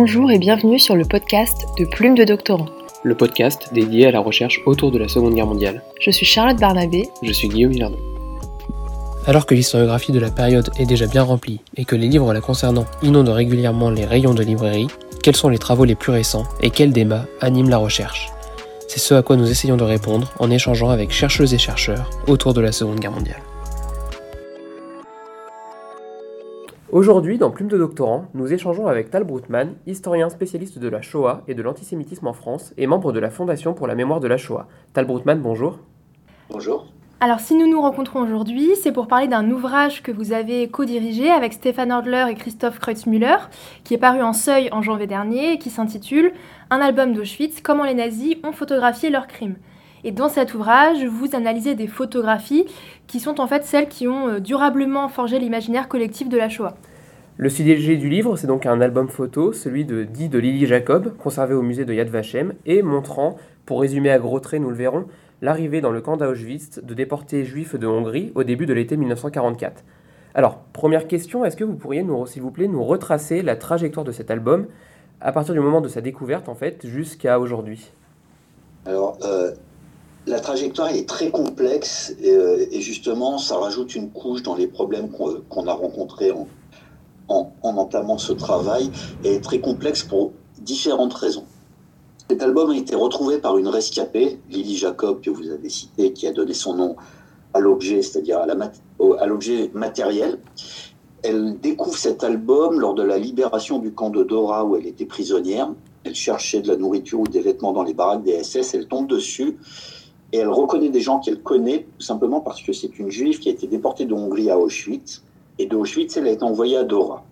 Bonjour et bienvenue sur le podcast de Plume de Doctorant. Le podcast dédié à la recherche autour de la Seconde Guerre mondiale. Je suis Charlotte Barnabé. Je suis Guillaume Hilardon. Alors que l'historiographie de la période est déjà bien remplie et que les livres la concernant inondent régulièrement les rayons de librairie, quels sont les travaux les plus récents et quels débats animent la recherche? C'est ce à quoi nous essayons de répondre en échangeant avec chercheuses et chercheurs autour de la Seconde Guerre mondiale. Aujourd'hui, dans Plume de Doctorant, nous échangeons avec Tal Broutman, historien spécialiste de la Shoah et de l'antisémitisme en France et membre de la Fondation pour la mémoire de la Shoah. Tal Broutman, bonjour. Bonjour. Alors, si nous nous rencontrons aujourd'hui, c'est pour parler d'un ouvrage que vous avez co-dirigé avec Stéphane Ordler et Christophe Kreutzmüller, qui est paru en seuil en janvier dernier et qui s'intitule Un album d'Auschwitz Comment les nazis ont photographié leurs crimes. Et dans cet ouvrage, vous analysez des photographies qui sont en fait celles qui ont euh, durablement forgé l'imaginaire collectif de la Shoah. Le sujet du livre, c'est donc un album photo, celui de dit de Lily Jacob, conservé au musée de Yad Vashem, et montrant, pour résumer à gros traits, nous le verrons, l'arrivée dans le camp d'Auschwitz de déportés juifs de Hongrie au début de l'été 1944. Alors, première question, est-ce que vous pourriez, nous, s'il vous plaît, nous retracer la trajectoire de cet album à partir du moment de sa découverte, en fait, jusqu'à aujourd'hui? Alors, euh, la trajectoire est très complexe euh, et, justement, ça rajoute une couche dans les problèmes qu'on a rencontrés en, en, entamant ce travail et est très complexe pour différentes raisons. Cet album a été retrouvé par une rescapée, Lily Jacob, que vous avez citée, qui a donné son nom à l'objet, c'est-à-dire à l'objet matériel. Elle découvre cet album lors de la libération du camp de Dora où elle était prisonnière. Elle cherchait de la nourriture ou des vêtements dans les baraques des SS. Elle tombe dessus et elle reconnaît des gens qu'elle connaît, tout simplement parce que c'est une juive qui a été déportée de Hongrie à Auschwitz. Et de Auschwitz, elle a été envoyée à Dora.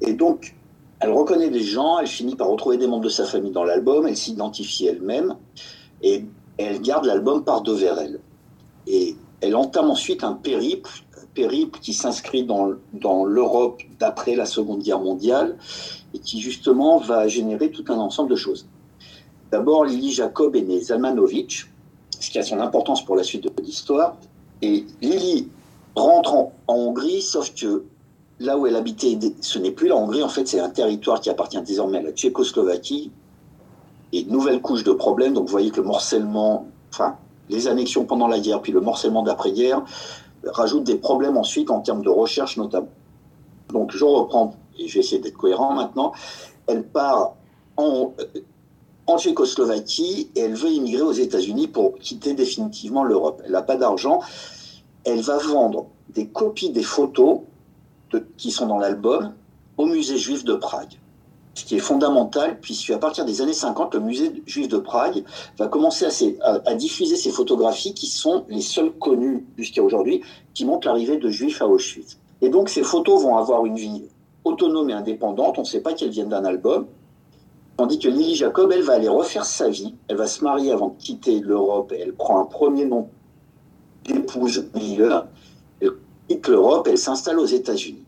Et donc, elle reconnaît des gens, elle finit par retrouver des membres de sa famille dans l'album, elle s'identifie elle-même, et elle garde l'album par devers elle. Et elle entame ensuite un périple, périple qui s'inscrit dans, dans l'Europe d'après la Seconde Guerre mondiale, et qui justement va générer tout un ensemble de choses. D'abord, Lily Jacob est née Zalmanovitch, ce qui a son importance pour la suite de l'histoire. Et Lily rentre en, Hongrie, sauf que là où elle habitait, ce n'est plus la Hongrie, en fait, c'est un territoire qui appartient désormais à la Tchécoslovaquie. Et nouvelle couche de problèmes. Donc, vous voyez que le morcellement, enfin, les annexions pendant la guerre, puis le morcellement d'après-guerre, rajoutent des problèmes ensuite en termes de recherche notamment. Donc, je reprends, et je vais essayer d'être cohérent maintenant. Elle part en, en Tchécoslovaquie et elle veut immigrer aux États-Unis pour quitter définitivement l'Europe. Elle n'a pas d'argent elle va vendre des copies des photos qui sont dans l'album au musée juif de Prague. Ce qui est fondamental, puisque à partir des années 50, le musée juif de Prague va commencer à, diffuser ces photographies qui sont les seules connues jusqu'à aujourd'hui, qui montrent l'arrivée de juifs à Auschwitz. Et donc ces photos vont avoir une vie autonome et indépendante, on ne sait pas qu'elles viennent d'un album, tandis que Lily Jacob, elle va aller refaire sa vie, elle va se marier avant de quitter l'Europe, elle prend un premier nom épouse Miller, elle quitte l'Europe, elle s'installe aux États-Unis.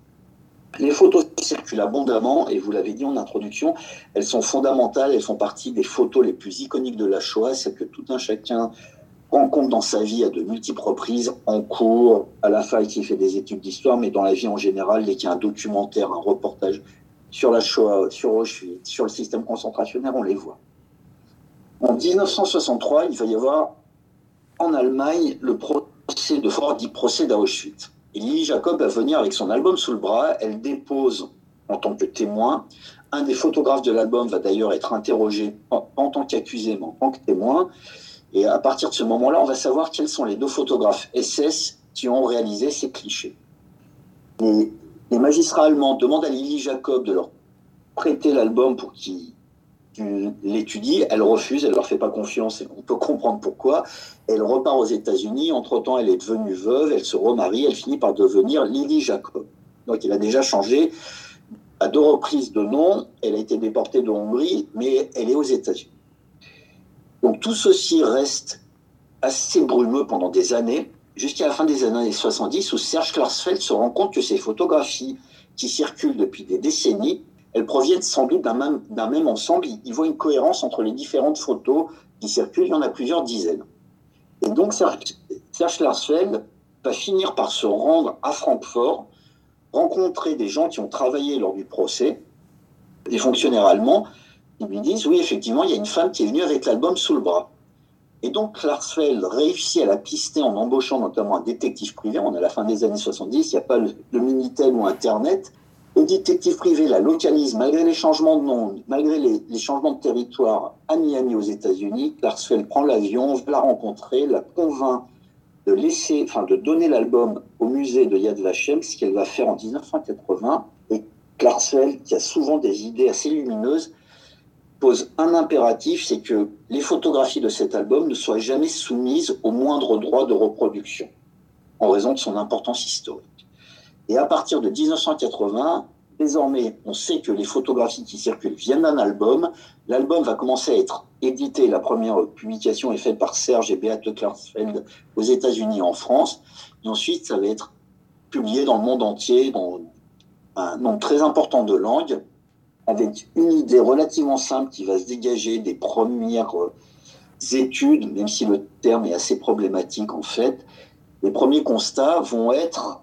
Les photos circulent abondamment et vous l'avez dit en introduction, elles sont fondamentales, elles font partie des photos les plus iconiques de la Shoah, c'est que tout un chacun rencontre dans sa vie à de multiples reprises, en cours, à la fac qui fait des études d'histoire, mais dans la vie en général, dès qu'il y a un documentaire, un reportage sur la Shoah, sur Auschwitz, sur le système concentrationnaire, on les voit. En 1963, il va y avoir en Allemagne le procès de Ford dit procès d'Auschwitz. Lily Jacob va venir avec son album sous le bras. Elle dépose en tant que témoin. Un des photographes de l'album va d'ailleurs être interrogé en, tant qu'accusé, mais en tant que témoin. Et à partir de ce moment-là, on va savoir quels sont les deux photographes SS qui ont réalisé ces clichés. Les magistrats allemands demandent à Lily Jacob de leur prêter l'album pour qu'ils l'étudie, elle refuse, elle leur fait pas confiance et on peut comprendre pourquoi. Elle repart aux États-Unis. Entre-temps, elle est devenue veuve, elle se remarie, elle finit par devenir Lily Jacob. Donc, elle a déjà changé à deux reprises de nom. Elle a été déportée de Hongrie, mais elle est aux États-Unis. Donc, tout ceci reste assez brumeux pendant des années, jusqu'à la fin des années 70, où Serge Klarsfeld se rend compte que ces photographies qui circulent depuis des décennies elles proviennent sans doute d'un même, ensemble. Il voit une cohérence entre les différentes photos qui circulent. Il y en a plusieurs dizaines. Et donc, Serge Larsfeld va finir par se rendre à Francfort, rencontrer des gens qui ont travaillé lors du procès, des fonctionnaires allemands qui lui disent oui, effectivement, il y a une femme qui est venue avec l'album sous le bras. Et donc Klarsfeld réussit à la pister en embauchant notamment un détective privé. On est à la fin des années 70, il n'y a pas le, Minitel ou Internet. Le détective privé la localise malgré les changements de nom, malgré les, changements de territoire à Miami aux États-Unis. Klarsfeld prend l'avion, va la rencontrer, la convainc de laisser, enfin de donner l'album au musée de Yad Vashem, ce qu'elle va faire en 1980. Et Klarsfeld, qui a souvent des idées assez lumineuses, pose un impératif, c'est que les photographies de cet album ne soient jamais soumises au moindre droit de reproduction, en raison de son importance historique. Et à partir de 1980, désormais, on sait que les photographies qui circulent viennent d'un album. L'album va commencer à être édité. La première publication est faite par Serge et Beate Klarsfeld aux États-Unis en France. Et ensuite, ça va être publié dans le monde entier, dans un nombre très important de langues avec une idée relativement simple qui va se dégager des premières euh, études, même si le terme est assez problématique en fait. Les premiers constats vont être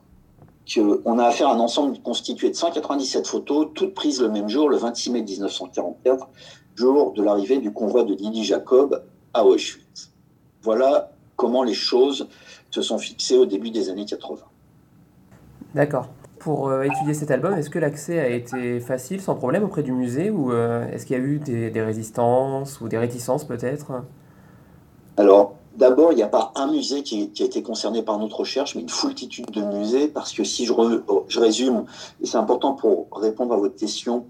qu'on a affaire à un ensemble constitué de 197 photos, toutes prises le même jour, le 26 mai 1944, jour de l'arrivée du convoi de Lily Jacob à Auschwitz. Voilà comment les choses se sont fixées au début des années 80. D'accord. Pour euh, étudier cet album, est-ce que l'accès a été facile, sans problème, auprès du musée Ou euh, est-ce qu'il y a eu des, résistances ou des réticences peut-être? Alors, d'abord, il n'y a pas un musée qui, a été concerné par notre recherche, mais une foultitude de musées, parce que si je, oh, résume, et c'est important pour répondre à votre question,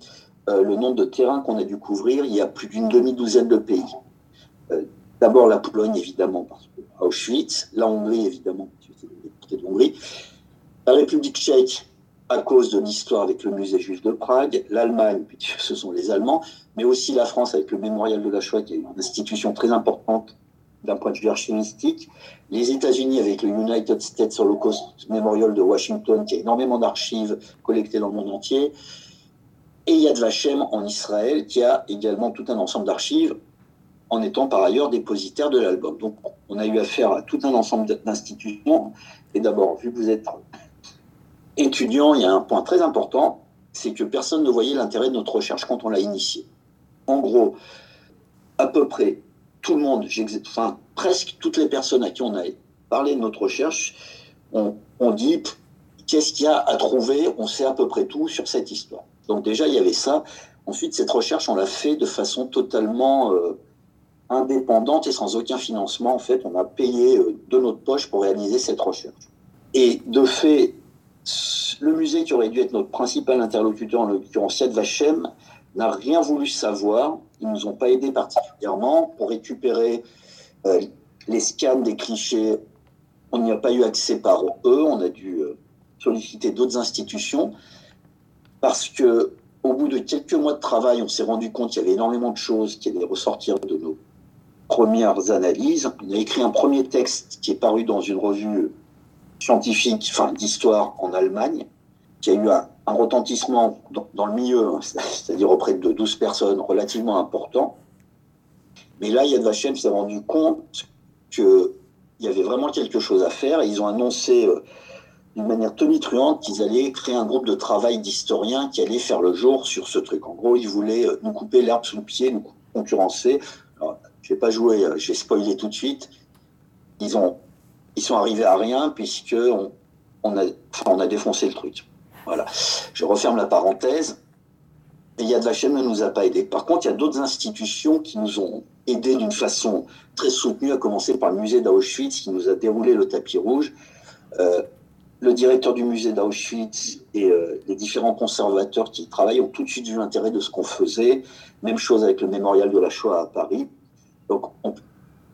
euh, le nombre de terrains qu'on a dû couvrir, il y a plus d'une demi-douzaine de pays. d'abord la Pologne, évidemment, parce que Auschwitz, la Hongrie, évidemment, c'est Hongrie, la République tchèque, à cause de l'histoire avec le musée juif de Prague, l'Allemagne, puisque ce sont les Allemands, mais aussi la France avec le mémorial de la Shoah, qui est une institution très importante d'un point de vue archivistique, les États-Unis avec le United States Holocaust Memorial de Washington, qui a énormément d'archives collectées dans le monde entier, et Yad Vashem en Israël, qui a également tout un ensemble d'archives, en étant par ailleurs dépositaire de l'album. Donc on a eu affaire à tout un ensemble d'institutions, et d'abord, vu que vous êtes étudiant, il y a un point très important, c'est que personne ne voyait l'intérêt de notre recherche quand on l'a initiée. En gros, à peu près tout le monde, enfin presque toutes les personnes à qui on a parlé de notre recherche, ont dit qu'est-ce qu'il y a à trouver, on sait à peu près tout sur cette histoire. Donc déjà, il y avait ça. Ensuite, cette recherche, on l'a fait de façon totalement euh, indépendante et sans aucun financement. En fait, on a payé euh, de notre poche pour réaliser cette recherche. Et de fait, le musée qui aurait dû être notre principal interlocuteur, en l'occurrence Yad Vashem, n'a rien voulu savoir. Ils ne nous ont pas aidés particulièrement pour récupérer euh, les scans des clichés. On n'y a pas eu accès par eux. On a dû euh, solliciter d'autres institutions parce que au bout de quelques mois de travail, on s'est rendu compte qu'il y avait énormément de choses qui allaient ressortir de nos premières analyses. On a écrit un premier texte qui est paru dans une revue scientifique, enfin d'histoire en Allemagne, qui a eu un, retentissement dans, le milieu, hein, c'est-à-dire auprès de 12 personnes relativement important. Mais là, Yad Vashem s'est rendu compte qu'il y avait vraiment quelque chose à faire et ils ont annoncé euh, d'une manière tonitruante qu'ils allaient créer un groupe de travail d'historiens qui allait faire le jour sur ce truc. En gros, ils voulaient euh, nous couper l'herbe sous le pied, nous concurrencer. Je vais pas jouer, euh, je vais spoiler tout de suite. Ils ont sont arrivés à rien puisque on, a, on a défoncé le truc. Voilà. Je referme la parenthèse. Et Yad Vashem ne nous a pas aidés. Par contre, il y a d'autres institutions qui nous ont aidés d'une façon très soutenue, à commencer par le musée d'Auschwitz qui nous a déroulé le tapis rouge. Euh, le directeur du musée d'Auschwitz et euh, les différents conservateurs qui y travaillent ont tout de suite vu l'intérêt de ce qu'on faisait. Même chose avec le mémorial de la Shoah à Paris. Donc, on,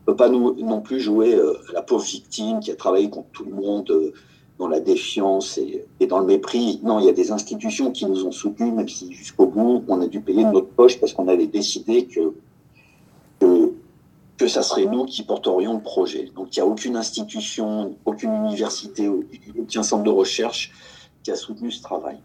peut pas nous, non plus jouer euh, la pauvre victime qui a travaillé contre tout le monde euh, dans la défiance et, dans le mépris. Non, il y a des institutions qui nous ont soutenus, même si jusqu'au bout, on a dû payer de notre poche parce qu'on avait décidé que, que, que, ça serait nous qui porterions le projet. Donc il n'y a aucune institution, aucune université, aucun centre de recherche qui a soutenu ce travail.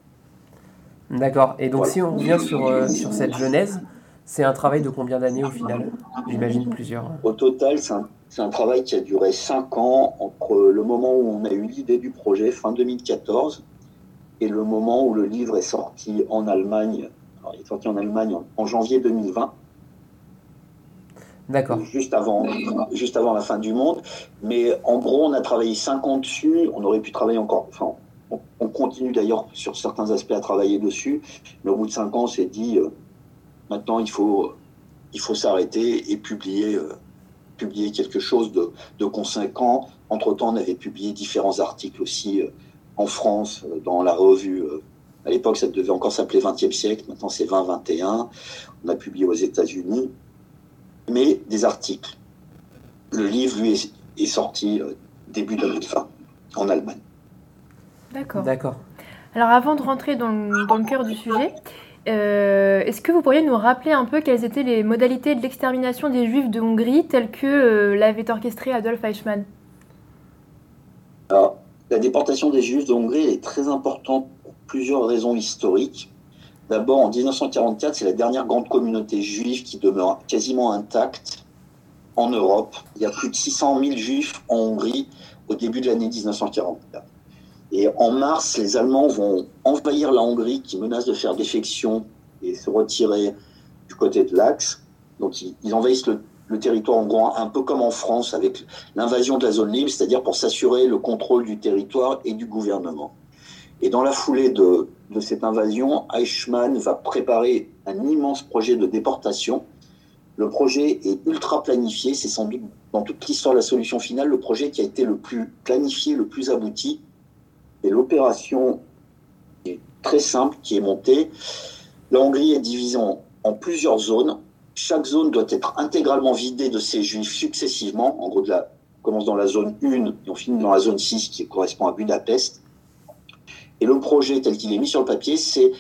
D'accord. Et donc si on revient sur, euh, sur cette genèse, c'est un travail de combien d'années au final J'imagine plusieurs. Au total, c'est un, travail qui a duré cinq ans entre le moment où on a eu l'idée du projet, fin 2014, et le moment où le livre est sorti en Allemagne il est sorti en Allemagne en, janvier 2020. D'accord. Juste avant, juste avant la fin du monde. Mais en gros, on a travaillé 5 ans dessus. On aurait pu travailler encore. Enfin, on, continue d'ailleurs sur certains aspects à travailler dessus. Mais au bout de 5 ans, on s'est dit, euh, maintenant, il faut, il faut s'arrêter et publier, euh, publier quelque chose de, de conséquent. Entre-temps, on avait publié différents articles aussi euh, en France, dans la revue à l'époque, ça devait encore s'appeler 20e siècle, maintenant c'est 2021. On a publié aux États-Unis, mais des articles. Le livre, lui, est, sorti euh, début 2020 en Allemagne. D'accord. D'accord. Alors avant de rentrer dans le, cœur du sujet, euh, est-ce que vous pourriez nous rappeler un peu quelles étaient les modalités de l'extermination des Juifs de Hongrie telles que euh, l'avait orchestré Adolf Eichmann? La déportation des Juifs de Hongrie est très importante plusieurs raisons historiques. D'abord, en 1944, c'est la dernière grande communauté juive qui demeure quasiment intacte en Europe. Il y a plus de 600 000 juifs en Hongrie au début de l'année 1944. Et en mars, les Allemands vont envahir la Hongrie qui menace de faire défection et se retirer du côté de l'Axe. Donc ils, envahissent le, territoire hongrois un peu comme en France avec l'invasion de la zone libre, c'est-à-dire pour s'assurer le contrôle du territoire et du gouvernement. Et dans la foulée de, cette invasion, Eichmann va préparer un immense projet de déportation. Le projet est ultra planifié, c'est sans doute dans toute l'histoire de la solution finale le projet qui a été le plus planifié, le plus abouti. Et l'opération est très simple qui est montée. La Hongrie est divisée en, plusieurs zones. Chaque zone doit être intégralement vidée de ses juifs successivement. En gros, de la, on commence dans la zone 1 et on finit dans la zone 6 qui correspond à Budapest. Et le projet tel qu'il est mis sur le papier, c'est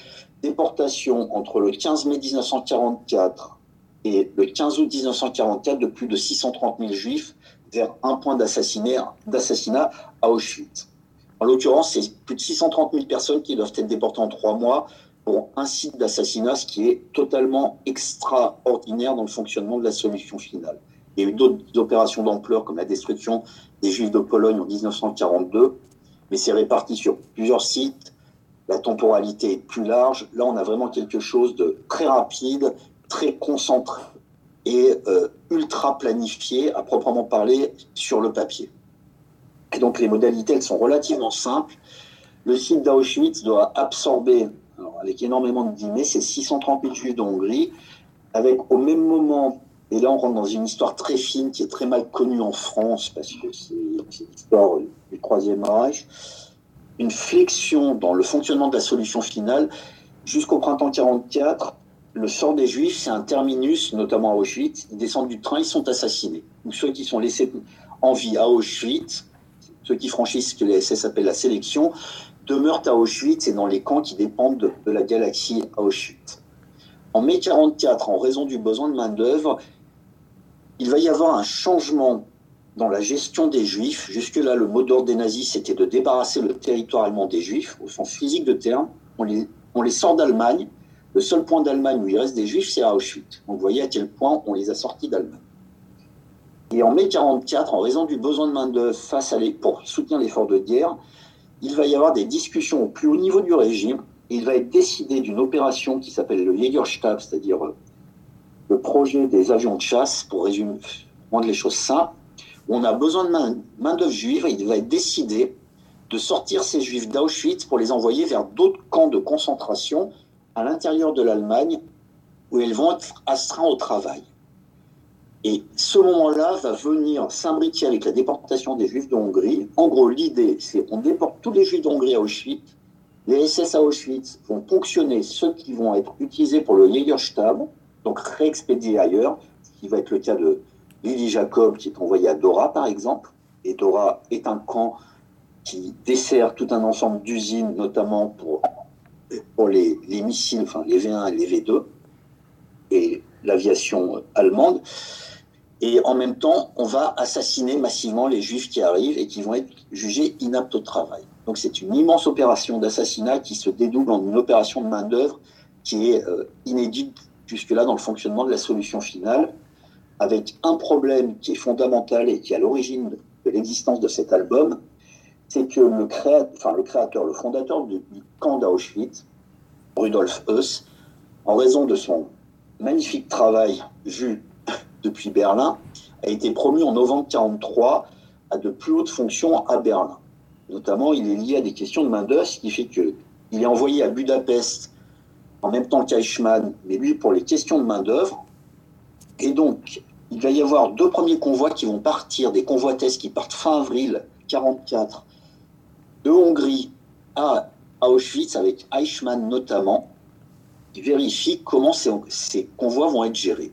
déportation entre le 15 mai 1944 et le 15 août 1944 de plus de 630 000 juifs vers un point d'assassinat à Auschwitz. En l'occurrence, c'est plus de 630 000 personnes qui doivent être déportées en trois mois pour un site d'assassinat, ce qui est totalement extraordinaire dans le fonctionnement de la solution finale. Il y a eu d'autres opérations d'ampleur comme la destruction des Juifs de Pologne en 1942, mais c'est réparti sur plusieurs sites. La temporalité est plus large. Là, on a vraiment quelque chose de très rapide, très concentré et euh, ultra planifié, à proprement parler, sur le papier. Et donc, les modalités, elles sont relativement simples. Le site d'Auschwitz doit absorber, avec énormément de guillemets, ces 630 000 juifs de avec au même moment et là, on rentre dans une histoire très fine qui est très mal connue en France parce que c'est l'histoire du Troisième Reich. Une flexion dans le fonctionnement de la solution finale. Jusqu'au printemps 44, le sort des Juifs, c'est un terminus, notamment à Auschwitz. Ils descendent du train, ils sont assassinés. Ou ceux qui sont laissés en vie à Auschwitz, qui franchissent ce que les SS appellent la sélection, demeurent à Auschwitz et dans les camps qui dépendent de, de la galaxie Auschwitz. En mai 44, en raison du besoin de main-d'œuvre, il va y avoir un changement dans la gestion des juifs. Jusque-là, le mot d'ordre des nazis, c'était de débarrasser le territoire allemand des juifs, au sens physique de terme. On les, on les sort d'Allemagne. Le seul point d'Allemagne où il reste des juifs, c'est à Auschwitz. Donc vous voyez à quel point on les a sortis d'Allemagne. Et en mai 44, en raison du besoin de main-d'œuvre face à les, pour soutenir l'effort de guerre, il va y avoir des discussions au plus haut niveau du régime. il va être décidé d'une opération qui s'appelle le Jägerstab, c'est-à-dire euh, le projet des avions de chasse, pour résumer, rendre les choses simples, on a besoin de main-d'œuvre juive, et il va être décidé de sortir ces juifs d'Auschwitz pour les envoyer vers d'autres camps de concentration à l'intérieur de l'Allemagne, où ils vont être astreints au travail. Et ce moment-là va venir s'imbriquer avec la déportation des Juifs de Hongrie. En gros, l'idée, c'est on déporte tous les Juifs d'Hongrie à Auschwitz. Les SS à Auschwitz vont ponctionner ceux qui vont être utilisés pour le Jägerstab, donc réexpédié ailleurs, ce qui va être le cas de Lily Jacob qui est envoyée à Dora par exemple. Et Dora est un camp qui dessert tout un ensemble d'usines, notamment pour, les, missiles, enfin les V1 et les V2, et l'aviation allemande. Et en même temps, on va assassiner massivement les juifs qui arrivent et qui vont être jugés inaptes au travail. Donc c'est une immense opération d'assassinat qui se dédouble en une opération de main-d'œuvre qui est euh, inédite jusque-là dans le fonctionnement de la solution finale, avec un problème qui est fondamental et qui est à l'origine de l'existence de cet album, c'est que le, créateur, le fondateur du, camp d'Auschwitz, Rudolf Heuss, en raison de son magnifique travail vu depuis Berlin, a été promu en novembre 1943 à de plus hautes fonctions à Berlin. Notamment, il est lié à des questions de main-d'œuvre, ce qui fait qu'il est envoyé à Budapest en même temps qu'Eichmann, mais lui pour les questions de main-d'œuvre. Et donc, il va y avoir deux premiers convois qui vont partir, des convoitesses qui partent fin avril 1944 de Hongrie à Auschwitz, avec Eichmann notamment, qui vérifie comment ces, ces convois vont être gérés.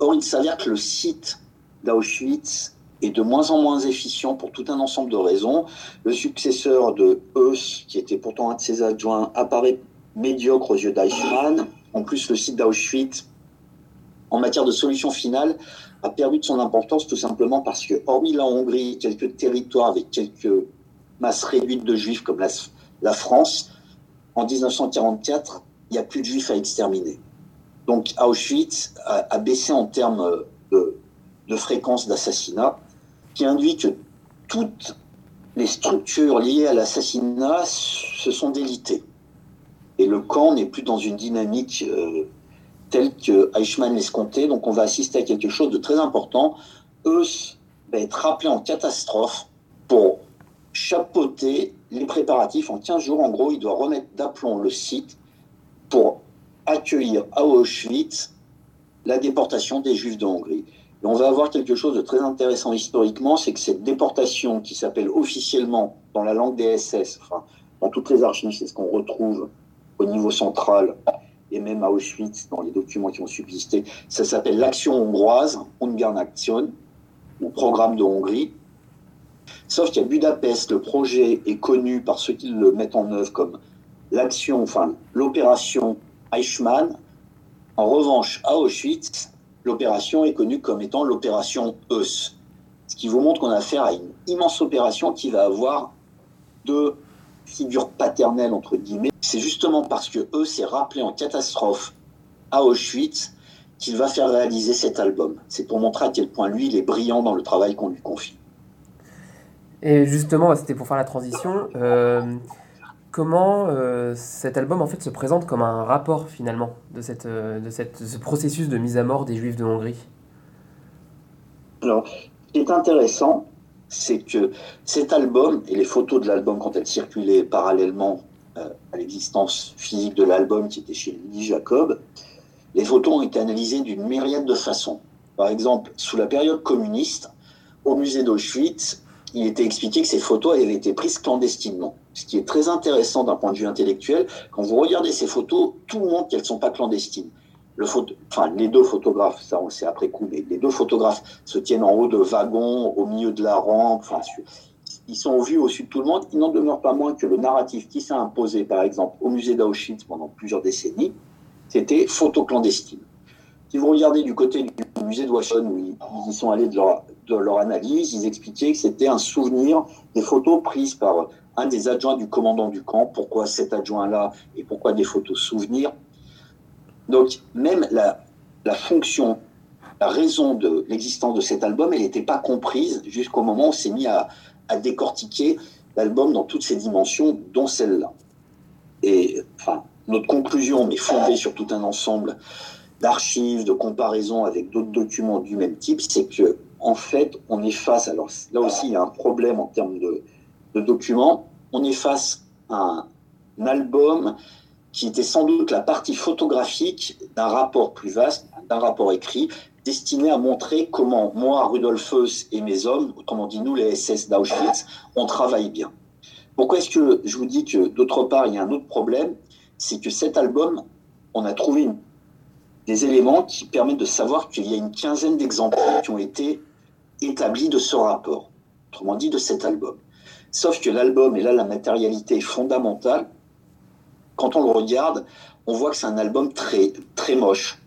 Or, il s'avère que le site d'Auschwitz est de moins en moins efficient pour tout un ensemble de raisons. Le successeur de Heuss, qui était pourtant un de ses adjoints, apparaît médiocre aux yeux d'Eichmann. En plus, le site d'Auschwitz, en matière de solution finale, a perdu de son importance tout simplement parce que, hormis la Hongrie, quelques territoires avec quelques masses réduites de juifs comme la, la France, en 1944, il n'y a plus de juifs à exterminer. Donc Auschwitz a, baissé en termes de, fréquence d'assassinat, qui induit que toutes les structures liées à l'assassinat se sont délitées. Et le camp n'est plus dans une dynamique euh, telle que Eichmann l'escomptait. Donc on va assister à quelque chose de très important. Eux va être rappelé en catastrophe pour chapeauter les préparatifs en 15 jours. En gros, il doit remettre d'aplomb le site pour accueillir à Auschwitz la déportation des Juifs de Hongrie. Et on va avoir quelque chose de très intéressant historiquement, c'est que cette déportation qui s'appelle officiellement dans la langue des SS, enfin dans toutes les archives, c'est ce qu'on retrouve au niveau central et même à Auschwitz dans les documents qui ont subsisté, ça s'appelle l'action hongroise, Ungarnaktion, ou programme de Hongrie. Sauf qu'à Budapest, le projet est connu par ceux qui le mettent en œuvre comme l'action, enfin l'opération Eichmann. En revanche, à Auschwitz, l'opération est connue comme étant l'opération Eus. Ce qui vous montre qu'on a affaire à une immense opération qui va avoir deux figures paternelles, entre guillemets. C'est justement parce que Eus s'est rappelé en catastrophe à Auschwitz qu'il va faire réaliser cet album. C'est pour montrer à quel point lui, il est brillant dans le travail qu'on lui confie. Et justement, c'était pour faire la transition. Euh, comment euh, cet album en fait se présente comme un rapport finalement de, euh, ce processus de mise à mort des Juifs de Hongrie? Alors, ce qui est intéressant, c'est que cet album et les photos de l'album quand elles circulaient parallèlement euh, à l'existence physique de l'album qui était chez Lily Jacob, les photos ont été analysées d'une myriade de façons. Par exemple, sous la période communiste, au musée d'Auschwitz, il était expliqué que ces photos avaient été prises clandestinement. Ce qui est très intéressant d'un point de vue intellectuel, quand vous regardez ces photos, tout monde qu'elles ne sont pas clandestines. Le photo, enfin, les deux photographes, ça on sait après coup, mais les deux photographes se tiennent en haut de wagons, au milieu de la rampe, enfin, ils sont vus au-dessus de tout le monde. Il n'en demeure pas moins que le narratif qui s'est imposé, par exemple, au musée d'Auschwitz pendant plusieurs décennies, c'était photo clandestine. Si vous regardez du côté du musée de Washington, où ils, ils sont allés de leur analyse, ils expliquaient que c'était un souvenir des photos prises par des adjoints du commandant du camp. Pourquoi cet adjoint-là et pourquoi des photos souvenirs Donc, même la, la fonction, la raison de l'existence de cet album, elle n'était pas comprise jusqu'au moment où on s'est mis à, à décortiquer l'album dans toutes ses dimensions, dont celle-là. Et enfin, notre conclusion, mais fondée sur tout un ensemble d'archives, de comparaisons avec d'autres documents du même type, c'est que en fait, on est face, alors là aussi il y a un problème en termes de, de documents, on est face à un album qui était sans doute la partie photographique d'un rapport plus vaste, d'un rapport écrit, destiné à montrer comment moi, Rudolf Heuss et mes hommes, autrement dit nous les SS d'Auschwitz, on travaille bien. Pourquoi est-ce que je vous dis que d'autre part il y a un autre problème, c'est que cet album, on a trouvé des éléments qui permettent de savoir qu'il y a une quinzaine d'exemplaires qui ont été établis de ce rapport, autrement dit de cet album. Sauf que l'album, et là la matérialité est fondamentale, quand on le regarde, on voit que c'est un album très, très moche.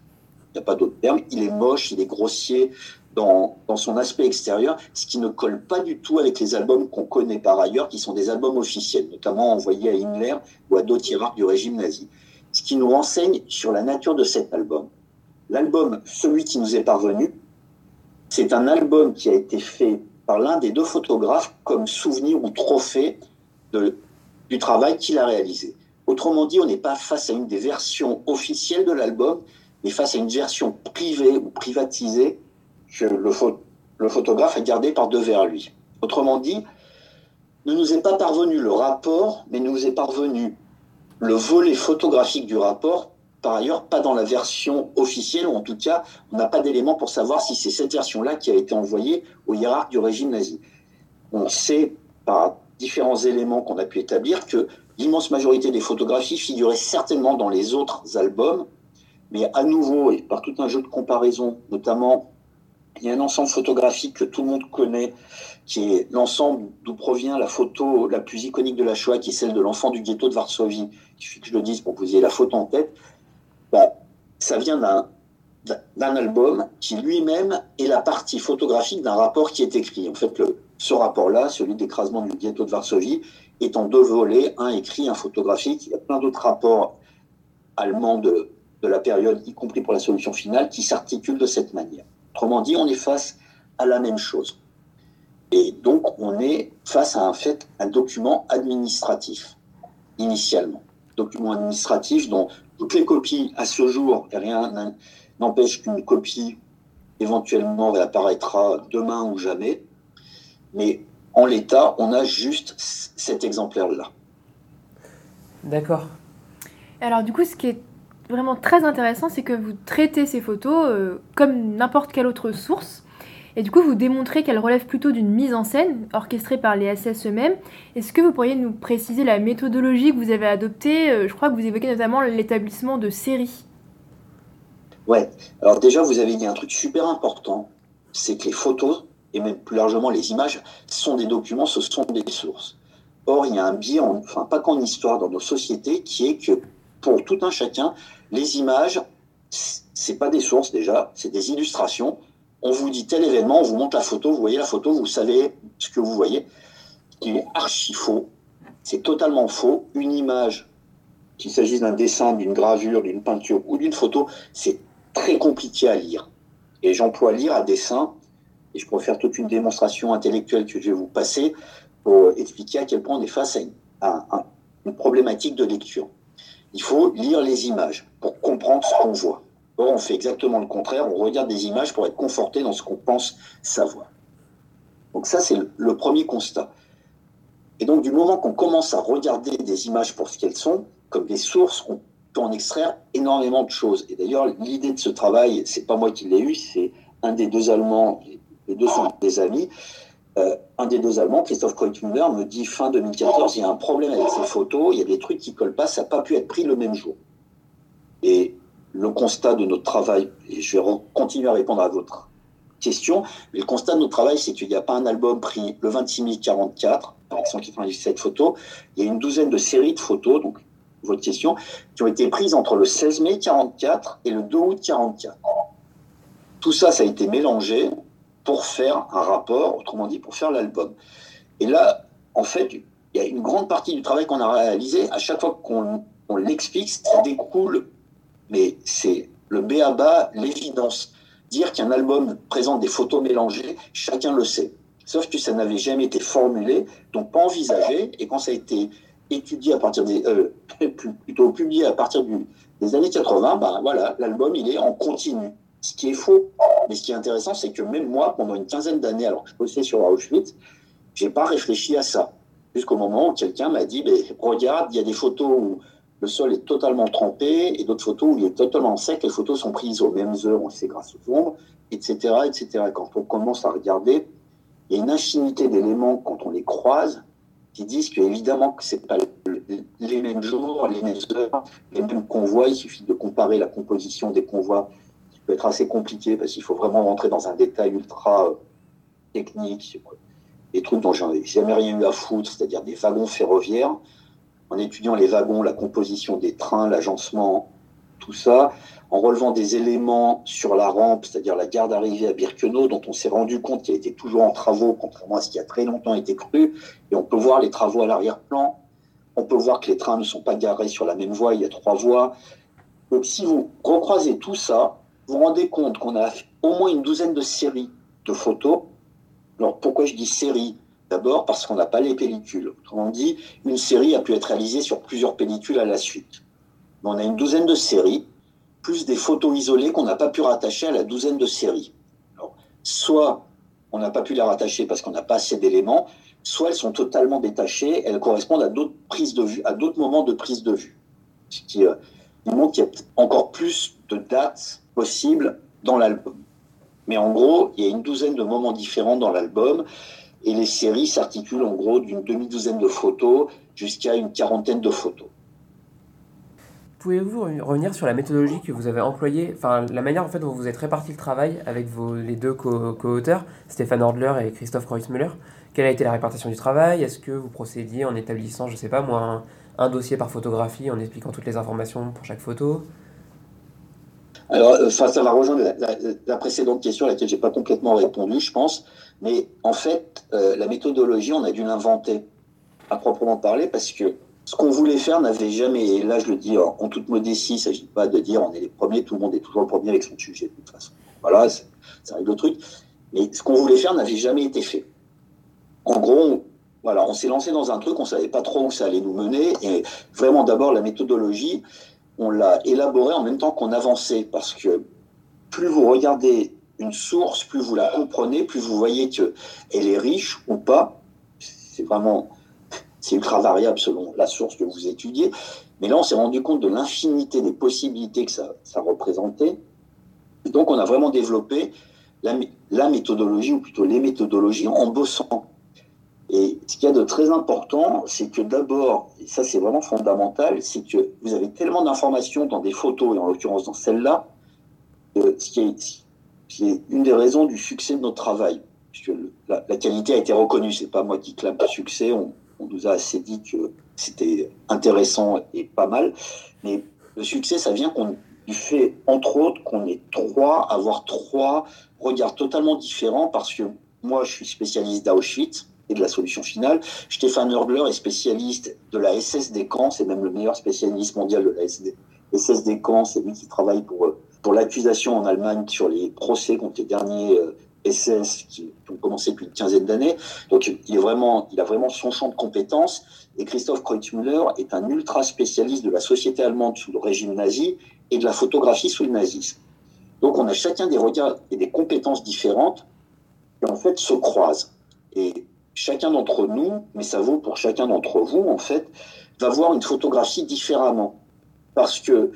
Il n'y a pas d'autre terme. Il est moche, il est grossier dans, dans, son aspect extérieur, ce qui ne colle pas du tout avec les albums qu'on connaît par ailleurs, qui sont des albums officiels, notamment envoyés à Himmler ou à d'autres hiérarques du régime nazi. Ce qui nous renseigne sur la nature de cet album. L'album, celui qui nous est parvenu, c'est un album qui a été fait par l'un des deux photographes comme souvenir ou trophée de, du travail qu'il a réalisé. Autrement dit, on n'est pas face à une des versions officielles de l'album, mais face à une version privée ou privatisée que le, le photographe a gardée par devers lui. Autrement dit, ne nous est pas parvenu le rapport, mais nous est parvenu le volet photographique du rapport, par ailleurs pas dans la version officielle, ou en tout cas, on n'a pas d'éléments pour savoir si c'est cette version-là qui a été envoyée au hiérarque du régime nazi. On sait par différents éléments qu'on a pu établir que l'immense majorité des photographies figuraient certainement dans les autres albums, mais à nouveau, et par tout un jeu de comparaison, notamment, il y a un ensemble photographique que tout le monde connaît, qui est l'ensemble d'où provient la photo la plus iconique de la Shoah, qui est celle de l'enfant du ghetto de Varsovie. Il suffit que je le dise pour que vous ayez la photo en tête. Bah, ça vient d'un album qui lui-même est la partie photographique d'un rapport qui est écrit. En fait, ce rapport-là, celui d'écrasement du ghetto de Varsovie, est en deux volets, un écrit, un photographique. Il y a plein d'autres rapports allemands de, la période, y compris pour la solution finale, qui s'articulent de cette manière. Autrement dit, on est face à la même chose. Et donc, on est face à un un document administratif, initialement. Document administratif dont toutes les copies à ce jour, et rien n'empêche qu'une copie éventuellement réapparaîtra demain ou jamais. Mais en l'état, on a juste cet exemplaire-là. D'accord. Alors du coup, ce qui est vraiment très intéressant, c'est que vous traitez ces photos euh, comme n'importe quelle autre source. Et du coup, vous démontrez qu'elle relève plutôt d'une mise en scène orchestrée par les SS eux-mêmes. Est-ce que vous pourriez nous préciser la méthodologie que vous avez adoptée euh, Je crois que vous évoquez notamment l'établissement de séries. Ouais, alors déjà, vous avez dit un truc super important, c'est que les photos, et même plus largement les images, sont des documents, ce sont des sources. Or, il y a un biais, enfin pas qu'en histoire, dans nos sociétés, qui est que pour tout un chacun, les images, c'est pas des sources déjà, c'est des illustrations, on vous dit tel événement, on vous montre la photo, vous voyez la photo, vous savez ce que vous voyez, qui est archi faux. C'est totalement faux. Une image, qu'il s'agisse d'un dessin, d'une gravure, d'une peinture ou d'une photo, c'est très compliqué à lire. Et j'emploie lire à dessin, et je pourrais faire toute une démonstration intellectuelle que je vais vous passer pour expliquer à quel point on est face à une problématique de lecture. Il faut lire les images pour comprendre ce qu'on voit. Or, on fait exactement le contraire, on regarde des images pour être conforté dans ce qu'on pense savoir. Donc ça, c'est le premier constat. Et donc, du moment qu'on commence à regarder des images pour ce qu'elles sont, comme des sources, on peut en extraire énormément de choses. Et d'ailleurs, l'idée de ce travail, c'est pas moi qui l'ai eu, c'est un des deux Allemands, les deux sont des amis, euh, un des deux Allemands, Christophe Kreutmüller, me dit fin 2014, il y a un problème avec ces photos, il y a des trucs qui collent pas, ça n'a pas pu être pris le même jour. Et le constat de notre travail, et je vais continuer à répondre à votre question, mais le constat de notre travail, c'est qu'il n'y a pas un album pris le 26 044, avec 197 photos, il y a une douzaine de séries de photos, donc votre question, qui ont été prises entre le 16 mai 44 et le 2 août 44. Tout ça, ça a été mélangé pour faire un rapport, autrement dit, pour faire l'album. Et là, en fait, il y a une grande partie du travail qu'on a réalisé. À chaque fois qu'on l'explique, ça découle mais c'est le B à bas, l'évidence. Dire qu'un album présente des photos mélangées, chacun le sait. Sauf que ça n'avait jamais été formulé, donc pas envisagé, et quand ça a été étudié à partir des, euh, plutôt publié à partir des années 80, ben voilà, l'album il est en continu. Ce qui est faux, mais ce qui est intéressant, c'est que même moi, pendant une quinzaine d'années, alors que je bossais sur Auschwitz, j'ai pas réfléchi à ça. Jusqu'au moment où quelqu'un m'a dit, regarde, il y a des photos où le sol est totalement trempé et d'autres photos où il est totalement sec. Les photos sont prises aux mêmes heures, on sait grâce aux ombres, etc., etc. Quand on commence à regarder, il y a une infinité d'éléments quand on les croise qui disent qu'évidemment que c'est pas les mêmes jours, les mêmes heures, les mêmes convois. Il suffit de comparer la composition des convois, qui peut être assez compliqué parce qu'il faut vraiment rentrer dans un détail ultra euh, technique, des trucs dont j'en ai jamais rien eu à foutre, c'est-à-dire des wagons ferroviaires en étudiant les wagons, la composition des trains, l'agencement, tout ça, en relevant des éléments sur la rampe, c'est-à-dire la gare d'arrivée à Birkenau, dont on s'est rendu compte qu'elle était toujours en travaux, contrairement à ce qui a très longtemps été cru. Et on peut voir les travaux à l'arrière-plan. On peut voir que les trains ne sont pas garés sur la même voie, il y a trois voies. Donc si vous recroisez tout ça, vous vous rendez compte qu'on a au moins une douzaine de séries de photos. Alors pourquoi je dis séries? D'abord parce qu'on n'a pas les pellicules. Autrement dit, une série a pu être réalisée sur plusieurs pellicules à la suite. on a une douzaine de séries, plus des photos isolées qu'on n'a pas pu rattacher à la douzaine de séries. soit on n'a pas pu les rattacher parce qu'on n'a pas assez d'éléments, soit elles sont totalement détachées, elles correspondent à d'autres prises de vue, à d'autres moments de prise de vue. Ce qui euh, montre qu'il y a encore plus de dates possibles dans l'album. Mais en gros, il y a une douzaine de moments différents dans l'album. Et les séries s'articulent en gros d'une demi-douzaine de photos jusqu'à une quarantaine de photos. Pouvez-vous revenir sur la méthodologie que vous avez employée, enfin la manière en fait dont vous êtes réparti le travail avec vos, les deux co-auteurs, Stéphane Ordler et Christophe Kreuzmüller Quelle a été la répartition du travail? Est-ce que vous procédiez en établissant, je sais pas moi, un, dossier par photographie en expliquant toutes les informations pour chaque photo? Alors, euh, ça va rejoindre la, précédente question à laquelle j'ai pas complètement répondu, je pense. Mais en fait, euh, la méthodologie, on a dû l'inventer à proprement parler parce que ce qu'on voulait faire n'avait jamais, et là je le dis en, toute modestie, il ne s'agit pas de dire on est les premiers, tout le monde est toujours le premier avec son sujet de toute façon. Voilà, ça arrive le truc. Mais ce qu'on voulait faire n'avait jamais été fait. En gros, voilà, on s'est lancé dans un truc, on ne savait pas trop où ça allait nous mener. Et vraiment, d'abord, la méthodologie, on l'a élaborée en même temps qu'on avançait. Parce que plus vous regardez une source, plus vous la comprenez, plus vous voyez qu'elle est riche ou pas. C'est vraiment, c'est ultra variable selon la source que vous étudiez. Mais là, on s'est rendu compte de l'infinité des possibilités que ça, représentait. donc, on a vraiment développé la, la, méthodologie, ou plutôt les méthodologies, en bossant. Qu'il y a de très important, c'est que d'abord, et ça c'est vraiment fondamental, c'est que vous avez tellement d'informations dans des photos, et en l'occurrence dans celle-là, ce qui est une des raisons du succès de notre travail. Puisque la, qualité a été reconnue, c'est pas moi qui clame le succès, on, nous a assez dit que c'était intéressant et pas mal. Mais le succès, ça vient du fait, entre autres, qu'on est trois, avoir trois regards totalement différents, parce que moi, je suis spécialiste d'Auschwitz et de la solution finale. Stéphane Hurdler est spécialiste de la SS des camps, c'est même le meilleur spécialiste mondial de la SS des camps, c'est lui qui travaille pour euh, pour l'accusation en Allemagne sur les procès contre les derniers SS euh, qui, ont commencé depuis une quinzaine d'années. Donc, il, il a vraiment son champ de compétences. Et Christophe Kreutzmüller est un ultra spécialiste de la société allemande sous le régime nazi et de la photographie sous le nazisme. Donc, on a chacun des regards et des compétences différentes qui, en fait, se croisent. Et chacun d'entre nous, mais ça vaut pour chacun d'entre vous, en fait, va voir une photographie différemment. Parce que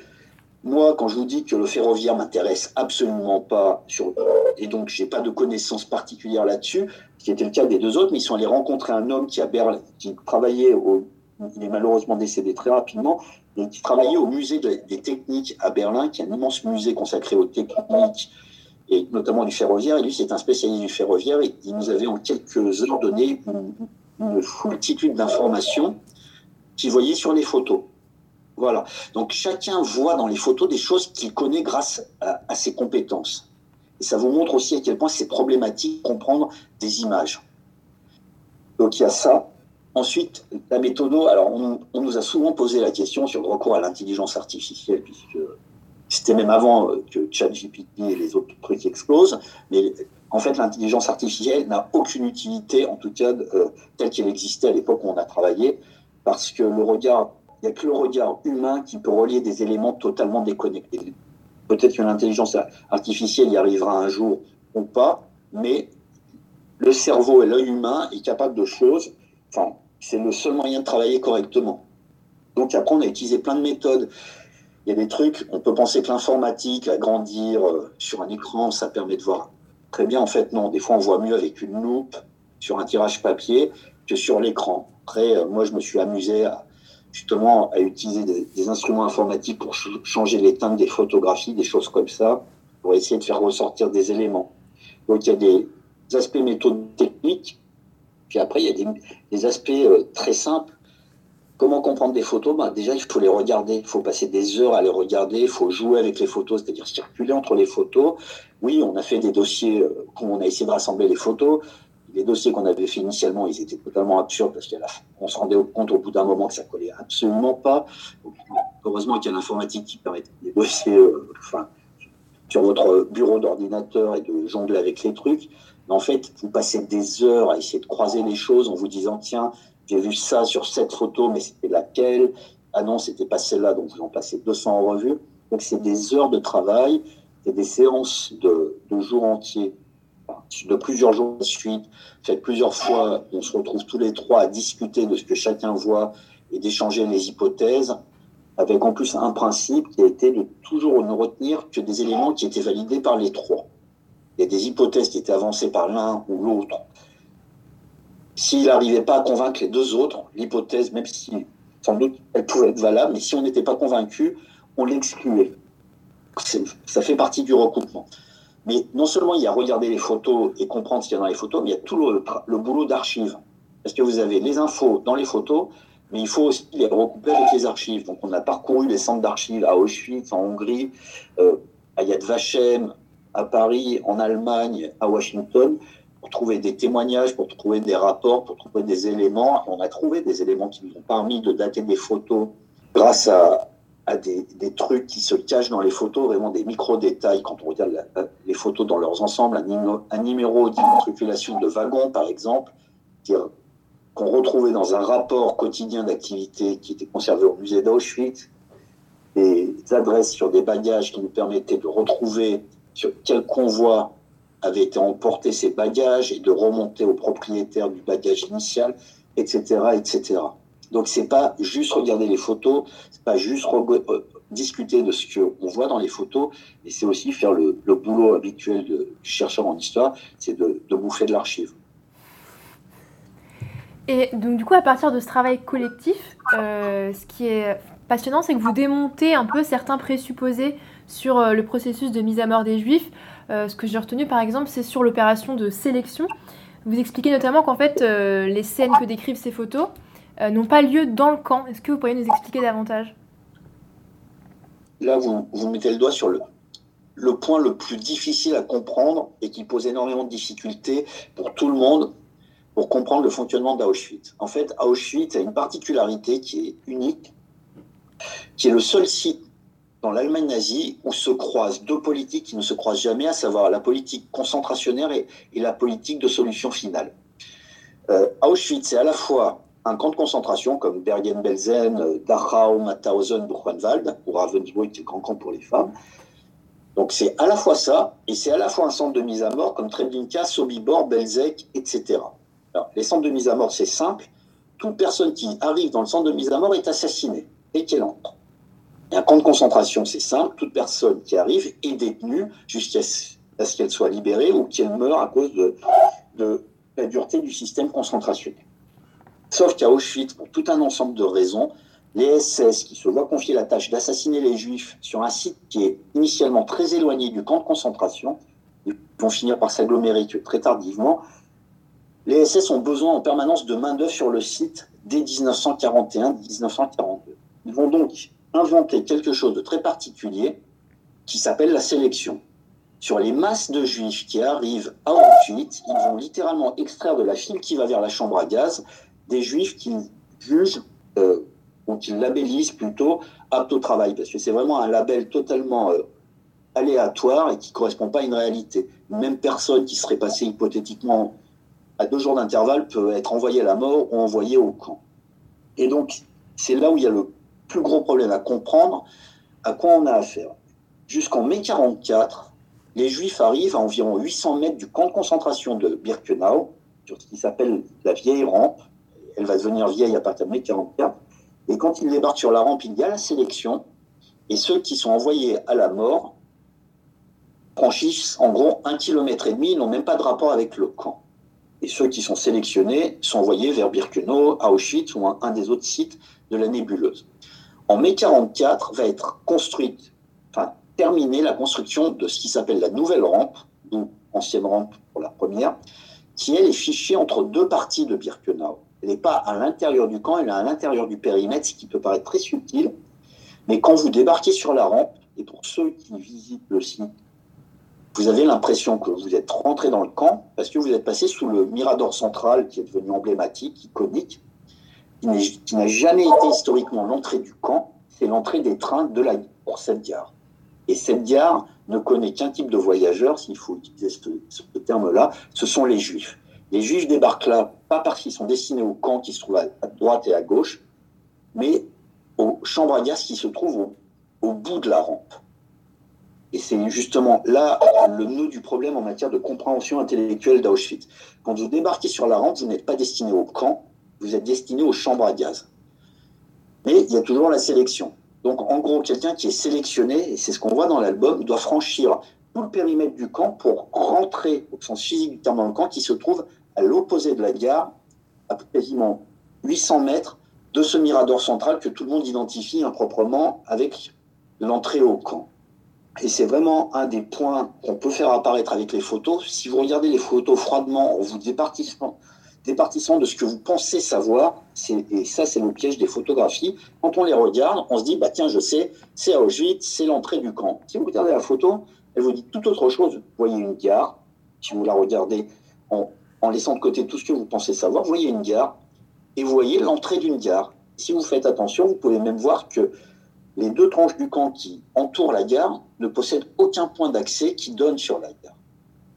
moi, quand je vous dis que le ferroviaire m'intéresse absolument pas, et donc j'ai pas de connaissances particulières là-dessus, ce qui était le cas des deux autres, mais ils sont allés rencontrer un homme qui, a Berlin, qui travaillait au, il est malheureusement décédé très rapidement, et qui travaillait au musée des techniques à Berlin, qui est un immense musée consacré aux techniques et notamment du ferroviaire. Et lui, c'est un spécialiste du ferroviaire, et il nous avait en quelques heures donné une, foultitude d'informations qu'il voyait sur les photos. Voilà. Donc chacun voit dans les photos des choses qu'il connaît grâce à, ses compétences. Et ça vous montre aussi à quel point c'est problématique de comprendre des images. Donc il y a ça. Ensuite, la méthode, alors on, nous a souvent posé la question sur le recours à l'intelligence artificielle, puisque c'était même avant euh, que ChatGPT et les autres trucs explosent, mais en fait l'intelligence artificielle n'a aucune utilité, en tout cas euh, telle qu'elle existait à l'époque où on a travaillé, parce que le regard il n'y a que le regard humain qui peut relier des éléments totalement déconnectés. Peut-être que l'intelligence artificielle y arrivera un jour ou pas, mais le cerveau et l'œil humain est capable de choses. Enfin, c'est le seul moyen de travailler correctement. Donc après, on a utilisé plein de méthodes. Il y a des trucs, on peut penser que l'informatique, agrandir euh, sur un écran, ça permet de voir très bien. En fait, non. Des fois, on voit mieux avec une loupe sur un tirage papier que sur l'écran. Après, euh, moi, je me suis amusé justement à utiliser des, instruments informatiques pour changer les teintes des photographies, des choses comme ça, pour essayer de faire ressortir des éléments. Donc il y a des aspects méthodes techniques, puis après il y a des, aspects euh, très simples. Comment comprendre des photos? Bah, Déjà, il faut les regarder, il faut passer des heures à les regarder, il faut jouer avec les photos, c'est-à-dire circuler entre les photos. Oui, on a fait des dossiers euh, on a essayé de rassembler les photos, les dossiers qu'on avait fait initialement, ils étaient totalement absurdes parce qu'on se rendait compte au bout d'un moment que ça collait absolument pas. heureusement qu'il y a l'informatique qui permet des dossiers euh, enfin, sur votre bureau d'ordinateur et de jongler avec les trucs. Mais en fait, vous passez des heures à essayer de croiser les choses en vous disant tiens, j'ai vu ça sur cette photo, mais c'était laquelle? Ah non, c'était pas celle-là, donc vous en passez 200 en revue. Donc c'est des heures de travail, c'est des séances de, de jours entiers, de plusieurs jours de suite, faites plusieurs fois. On se retrouve tous les trois à discuter de ce que chacun voit et d'échanger les hypothèses, avec en plus un principe qui a été de toujours ne retenir que des éléments qui étaient validés par les trois. Il y a des hypothèses qui étaient avancées par l'un ou l'autre. S'il n'arrivait pas à convaincre les deux autres, l'hypothèse, même si sans doute elle pouvait être valable, mais si on n'était pas convaincu, on l'excluait. Ça fait partie du recoupement. Mais non seulement il y a regarder les photos et comprendre ce qu'il y a dans les photos, mais il y a tout le, boulot d'archive. Parce que vous avez les infos dans les photos, mais il faut aussi les recouper avec les archives. Donc on a parcouru les centres d'archives à Auschwitz, en Hongrie, euh, à Yad Vashem, à Paris, en Allemagne, à Washington, trouver des témoignages, pour trouver des rapports, pour trouver des éléments. On a trouvé des éléments qui nous ont permis de dater des photos grâce à, à des, des, trucs qui se cachent dans les photos, vraiment des micro-détails. Quand on regarde les photos dans leurs ensembles, un, un numéro d'immatriculation de wagon, par exemple, qu'on retrouvait dans un rapport quotidien d'activité qui était conservé au musée d'Auschwitz, des adresses sur des bagages qui nous permettaient de retrouver sur quel convoi avait été emporté ces bagages et de remonter au propriétaire du bagage initial, etc., etc. Donc c'est pas juste regarder les photos, c'est pas juste euh, discuter de ce qu'on voit dans les photos, et c'est aussi faire le, boulot habituel de, chercheur en histoire, c'est de, de, bouffer de l'archive. Et donc du coup, à partir de ce travail collectif, euh, ce qui est passionnant, c'est que vous démontez un peu certains présupposés sur euh, le processus de mise à mort des Juifs. Euh, ce que j'ai retenu par exemple, c'est sur l'opération de sélection. Vous expliquez notamment qu'en fait, euh, les scènes que décrivent ces photos euh, n'ont pas lieu dans le camp. Est-ce que vous pourriez nous expliquer davantage? Là, vous, mettez le doigt sur le point le plus difficile à comprendre et qui pose énormément de difficultés pour tout le monde pour comprendre le fonctionnement d'Auschwitz. En fait, Auschwitz a une particularité qui est unique, qui est le seul site dans l'Allemagne nazie où se croisent deux politiques qui ne se croisent jamais, à savoir la politique concentrationnaire et, la politique de solution finale. Euh, Auschwitz, c'est à la fois un camp de concentration comme Bergen-Belsen, Dachau, Mauthausen, Buchenwald, ou Ravensbrück, qui est le grand camp pour les femmes. Donc c'est à la fois ça, et c'est à la fois un centre de mise à mort comme Treblinka, Sobibor, Belzec, etc. Alors, les centres de mise à mort, c'est simple. Toute personne qui arrive dans le centre de mise à mort est assassinée et qu'elle entre. Un camp de concentration, c'est simple. Toute personne qui arrive est détenue jusqu'à ce qu'elle soit libérée ou qu'elle meure à cause de, de la dureté du système concentrationnel. Sauf qu'à Auschwitz, pour tout un ensemble de raisons, les SS qui se voient confier la tâche d'assassiner les juifs sur un site qui est initialement très éloigné du camp de concentration, ils vont finir par s'agglomérer très tardivement, les SS ont besoin en permanence de main-d'œuvre sur le site dès 1941-1942. Ils vont donc inventer quelque chose de très particulier qui s'appelle la sélection. Sur les masses de juifs qui arrivent à Auschwitz, ils vont littéralement extraire de la file qui va vers la chambre à gaz des juifs qu'ils jugent euh, ou qu'ils labellisent plutôt aptes au travail, parce que c'est vraiment un label totalement euh, aléatoire et qui ne correspond pas à une réalité. Même personne qui serait passée hypothétiquement à deux jours d'intervalle peut être envoyée à la mort ou envoyée au camp. Et donc, c'est là où il y a le plus gros problème à comprendre à quoi on a affaire. Jusqu'en mai 44, les Juifs arrivent à environ 800 mètres du camp de concentration de Birkenau, sur ce qui s'appelle la vieille rampe. Elle va devenir vieille à partir de mai 44. Et quand ils débarquent sur la rampe, il y a la sélection. Et ceux qui sont envoyés à la mort franchissent en gros un kilomètre et demi, n'ont même pas de rapport avec le camp. Et ceux qui sont sélectionnés sont envoyés vers Birkenau, Auschwitz ou un des autres sites de la nébuleuse. En mai 44 va être construite, enfin terminée la construction de ce qui s'appelle la nouvelle rampe, ou ancienne rampe pour la première, qui elle est fichée entre deux parties de Birkenau. Elle n'est pas à l'intérieur du camp, elle est à l'intérieur du périmètre, ce qui peut paraître très subtil. Mais quand vous débarquez sur la rampe, et pour ceux qui visitent le site, vous avez l'impression que vous êtes rentré dans le camp parce que vous êtes passé sous le mirador central qui est devenu emblématique, iconique, qui n'a jamais été historiquement l'entrée du camp, c'est l'entrée des trains de la pour cette gare. Et cette gare ne connaît qu'un type de voyageurs, s'il faut utiliser ce, terme-là, ce sont les juifs. Les juifs débarquent là, pas parce qu'ils sont destinés au camp qui se trouve à, droite et à gauche, mais aux chambres à gaz qui se trouvent au bout de la rampe. Et c'est justement là le nœud du problème en matière de compréhension intellectuelle d'Auschwitz. Quand vous débarquez sur la rampe, vous n'êtes pas destiné au camp, vous êtes destiné aux chambres à gaz. Mais il y a toujours la sélection. Donc en gros, quelqu'un qui est sélectionné, et c'est ce qu'on voit dans l'album, doit franchir tout le périmètre du camp pour rentrer au sens physique du terme dans le camp qui se trouve à l'opposé de la gare, à quasiment 800 mètres de ce mirador central que tout le monde identifie improprement avec l'entrée au camp. Et c'est vraiment un des points qu'on peut faire apparaître avec les photos. Si vous regardez les photos froidement, en vous départissant, départissant de ce que vous pensez savoir, et ça c'est le piège des photographies, quand on les regarde, on se dit, bah tiens, je sais, c'est Auschwitz, c'est l'entrée du camp. Si vous regardez la photo, elle vous dit tout autre chose. Vous voyez une gare, si vous la regardez en, en laissant de côté tout ce que vous pensez savoir, vous voyez une gare, et vous voyez l'entrée d'une gare. Si vous faites attention, vous pouvez même voir que les deux tranches du camp qui entourent la gare ne possèdent aucun point d'accès qui donne sur la gare.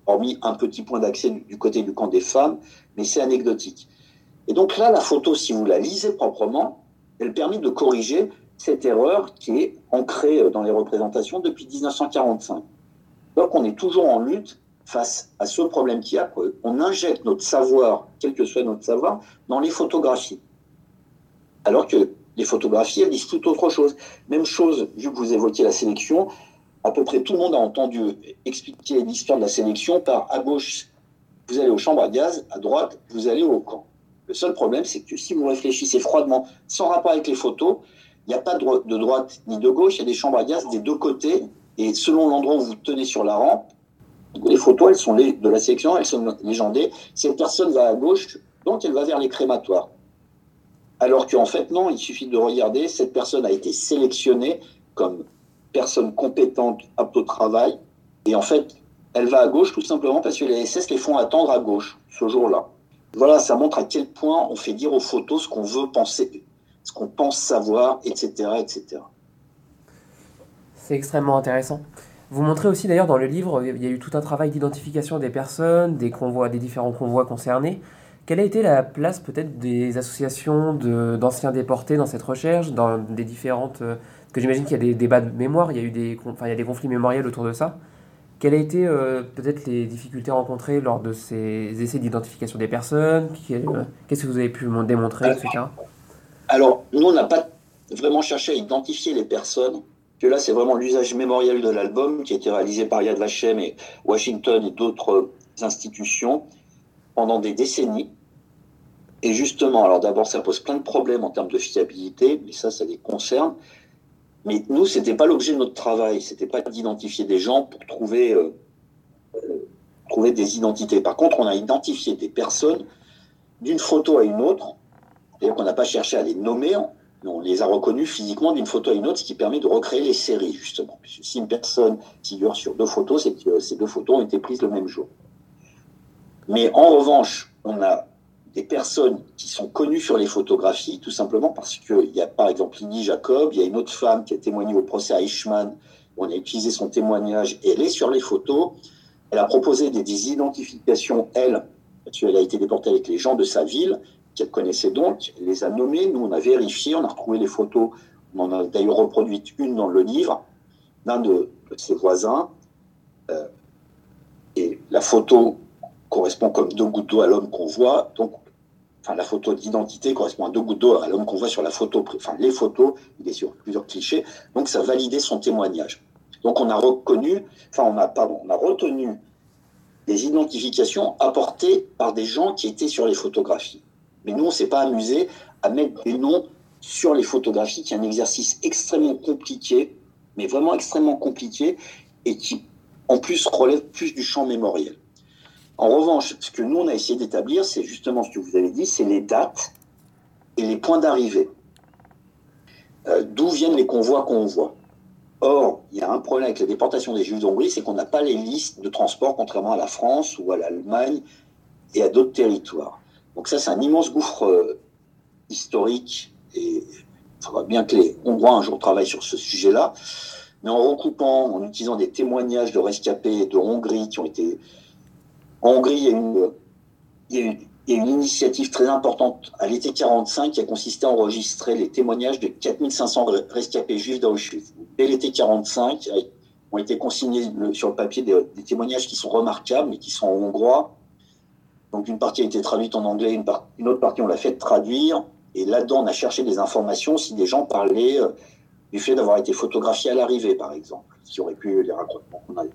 Hormis un petit point d'accès du côté du camp des femmes, mais c'est anecdotique. Et donc là, la photo, si vous la lisez proprement, elle permet de corriger cette erreur qui est ancrée dans les représentations depuis 1945. Donc on est toujours en lutte face à ce problème qu'il y a. On injecte notre savoir, quel que soit notre savoir, dans les photographies. Alors que les photographies, elles disent tout autre chose. Même chose, vu que vous évoquiez la sélection, à peu près tout le monde a entendu expliquer l'histoire de la sélection par à gauche, vous allez aux chambres à gaz, à droite, vous allez au camp. Le seul problème, c'est que si vous réfléchissez froidement, sans rapport avec les photos, il n'y a pas de, droite ni de gauche, il y a des chambres à gaz des deux côtés, et selon l'endroit où vous tenez sur la rampe, les photos, elles sont de la sélection, elles sont légendées. Cette personne va à gauche, donc elle va vers les crématoires. Alors qu'en fait, non, il suffit de regarder, cette personne a été sélectionnée comme personne compétente, apte au travail, et en fait, elle va à gauche tout simplement parce que les SS les font attendre à gauche ce jour-là. Voilà, ça montre à quel point on fait dire aux photos ce qu'on veut penser, ce qu'on pense savoir, etc. etc. C'est extrêmement intéressant. Vous montrez aussi d'ailleurs dans le livre, il y a eu tout un travail d'identification des personnes, des convois, des différents convois concernés. Quelle a été la place peut-être des associations d'anciens déportés dans cette recherche, dans des différentes... Euh, que j'imagine qu'il y a des débats de mémoire, il y a eu des, enfin, il y a des conflits mémoriels autour de ça. Quelles ont été euh, peut-être les difficultés rencontrées lors de ces essais d'identification des personnes? Euh, Qu'est-ce que vous avez pu démontrer, etc. Alors, nous, on n'a pas vraiment cherché à identifier les personnes, que là, c'est vraiment l'usage mémoriel de l'album qui a été réalisé par Yad Vashem et Washington et d'autres institutions pendant des décennies. Et justement, alors d'abord, ça pose plein de problèmes en termes de fiabilité, mais ça, ça les concerne. Mais nous, ce n'était pas l'objet de notre travail, c'était pas d'identifier des gens pour trouver, euh, euh, trouver des identités. Par contre, on a identifié des personnes d'une photo à une autre, c'est-à-dire qu'on n'a pas cherché à les nommer, on les a reconnus physiquement d'une photo à une autre, ce qui permet de recréer les séries, justement. Si une personne figure sur deux photos, c'est que ces deux photos ont été prises le même jour. Mais en revanche, on a des personnes qui sont connues sur les photographies, tout simplement parce qu'il y a par exemple Lydie Jacob, il y a une autre femme qui a témoigné au procès à Eichmann, on a utilisé son témoignage elle est sur les photos. Elle a proposé des, identifications, elle, parce qu'elle a été déportée avec les gens de sa ville, qu'elle connaissait donc, elle les a nommés, nous on a vérifié, on a retrouvé les photos, on en a d'ailleurs reproduit une dans le livre, d'un de, ses voisins. Euh, et la photo correspond comme deux gouttes d'eau à l'homme qu'on voit. Donc, enfin, la photo d'identité correspond à deux gouttes d'eau à l'homme qu'on voit sur la photo, enfin, les photos, il est sur plusieurs clichés. Donc, ça validait son témoignage. Donc, on a reconnu, enfin, on a, pardon, on a retenu des identifications apportées par des gens qui étaient sur les photographies. Mais nous, on s'est pas amusé à mettre des noms sur les photographies, qui est un exercice extrêmement compliqué, mais vraiment extrêmement compliqué, et qui, en plus, relève plus du champ mémoriel. En revanche, ce que nous, on a essayé d'établir, c'est justement ce que vous avez dit, c'est les dates et les points d'arrivée. Euh, d'où viennent les convois qu'on voit. Or, il y a un problème avec la déportation des Juifs d'Hongrie, c'est qu'on n'a pas les listes de transport, contrairement à la France ou à l'Allemagne et à d'autres territoires. Donc ça, c'est un immense gouffre euh, historique et il faudra bien que les Hongrois un jour travaillent sur ce sujet-là. mais en recoupant, en utilisant des témoignages de rescapés de Hongrie qui ont été. En Hongrie, il y a une, une, initiative très importante à l'été 45 qui a consisté à enregistrer les témoignages de 4500 rescapés juifs d'Auschwitz. Dès l'été 45, ont été consignés sur le papier des, témoignages qui sont remarquables mais qui sont en hongrois. Donc une partie a été traduite en anglais, une, autre partie on l'a fait traduire. Et là-dedans, on a cherché des informations si des gens parlaient euh, du fait d'avoir été photographié à l'arrivée, par exemple, qui aurait pu les raconter.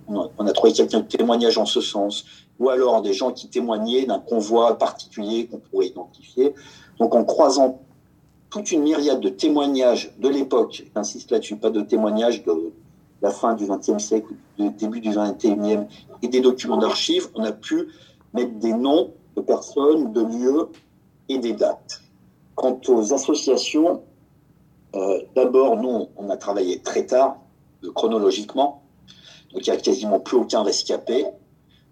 On a, trouvé quelques témoignages en ce sens, ou alors des gens qui témoignaient d'un convoi particulier qu'on pourrait identifier. Donc en croisant toute une myriade de témoignages de l'époque, j'insiste là-dessus, pas de témoignages de la fin du XXe siècle, du début du XXIe, et des documents d'archives, on a pu mettre des noms de personnes, de lieux et des dates. Quant aux associations, euh, d'abord, nous, on a travaillé très tard, chronologiquement. Donc, il n'y a quasiment plus aucun rescapé.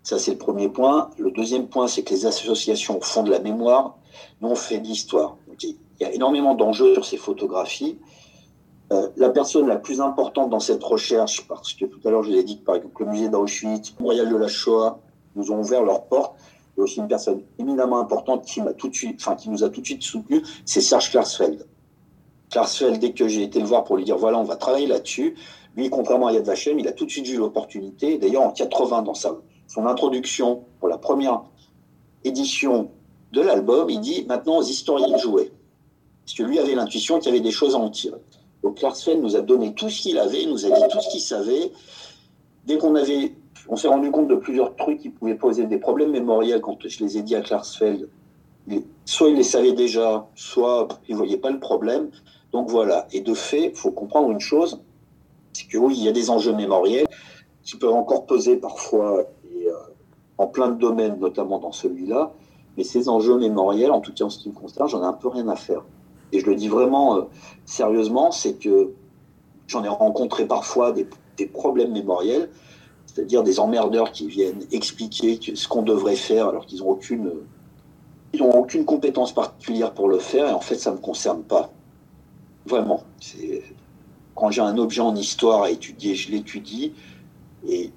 Ça, c'est le premier point. Le deuxième point, c'est que les associations font de la mémoire. Nous, on fait de l'histoire. Il y a énormément d'enjeux sur ces photographies. Euh, la personne la plus importante dans cette recherche, parce que tout à l'heure, je vous ai dit que, par exemple, le musée d'Auschwitz, le Royal de la Shoah, nous ont ouvert leurs portes. Il y a aussi une personne éminemment importante qui, tout de suite, enfin, qui nous a tout de suite soutenu, c'est Serge Klarsfeld. Klarsfeld, dès que j'ai été le voir pour lui dire voilà, on va travailler là-dessus, lui, contrairement à Yad Vashem, il a tout de suite vu l'opportunité. D'ailleurs, en 80, dans son introduction pour la première édition de l'album, il dit maintenant aux historiens de jouer. Parce que lui avait l'intuition qu'il y avait des choses à en tirer. Donc Klarsfeld nous a donné tout ce qu'il avait, nous a dit tout ce qu'il savait. Dès qu'on avait, on s'est rendu compte de plusieurs trucs qui pouvaient poser des problèmes mémoriels quand je les ai dit à Klarsfeld. Soit il les savait déjà, soit il ne voyait pas le problème. Donc voilà. Et de fait, il faut comprendre une chose, c'est que oui, il y a des enjeux mémoriels qui peuvent encore peser parfois et, euh, en plein de domaines, notamment dans celui-là. Mais ces enjeux mémoriels, en tout cas en ce qui me concerne, j'en ai un peu rien à faire. Et je le dis vraiment euh, sérieusement, c'est que j'en ai rencontré parfois des, problèmes mémoriels, c'est-à-dire des emmerdeurs qui viennent expliquer ce qu'on devrait faire alors qu'ils n'ont aucune, aucune compétence particulière pour le faire, et en fait, ça ne me concerne pas. Vraiment. Quand j'ai un objet en histoire à étudier, je l'étudie. Et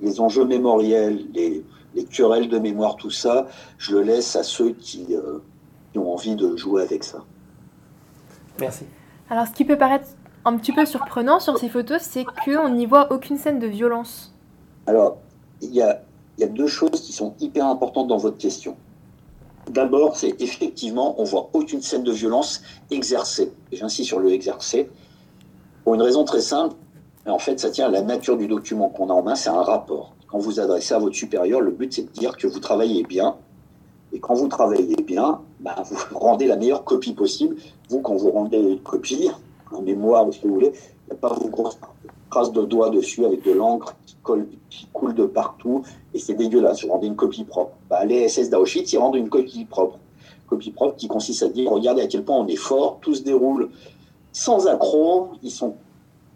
les enjeux mémoriels, les, querelles de mémoire, tout ça, je le laisse à ceux qui, euh, qui ont envie de jouer avec ça. Merci. Alors, ce qui peut paraître un petit peu surprenant sur ces photos, c'est qu'on n'y voit aucune scène de violence. Alors, il y a, y a deux choses qui sont hyper importantes dans votre question. D'abord, c'est effectivement, on voit aucune scène de violence exercée. J'insiste sur le exercer. Pour une raison très simple, en fait, ça tient à la nature du document qu'on a en main, c'est un rapport. Quand vous adressez à votre supérieur, le but, c'est de dire que vous travaillez bien. Et quand vous travaillez bien, ben, vous rendez la meilleure copie possible. Vous, quand vous rendez une copie, en mémoire ou ce que vous voulez, il n'y a pas vos grosses traces de doigts dessus avec de l'encre qui, coule de partout et c'est dégueulasse. Vous rendez une copie propre. Bah, les SS d'Auschwitz, ils rendent une copie propre. Copie propre qui consiste à dire regardez à quel point on est fort, tout se déroule sans accroc. Ils sont,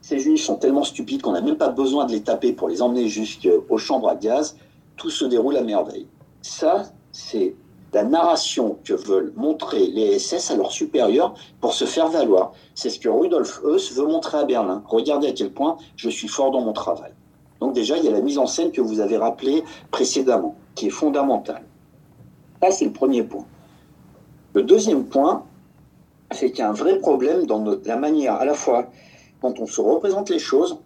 ces juifs sont tellement stupides qu'on n'a même pas besoin de les taper pour les emmener jusqu'aux chambres à gaz. Tout se déroule à merveille. Ça, c'est la narration que veulent montrer les SS à leurs supérieurs pour se faire valoir. C'est ce que Rudolf Heuss veut montrer à Berlin. Regardez à quel point je suis fort dans mon travail. Donc déjà, il y a la mise en scène que vous avez rappelée précédemment, qui est fondamentale. Ça, c'est le premier point. Le deuxième point, c'est qu'il y a un vrai problème dans la manière, à la fois, quand on se représente les choses,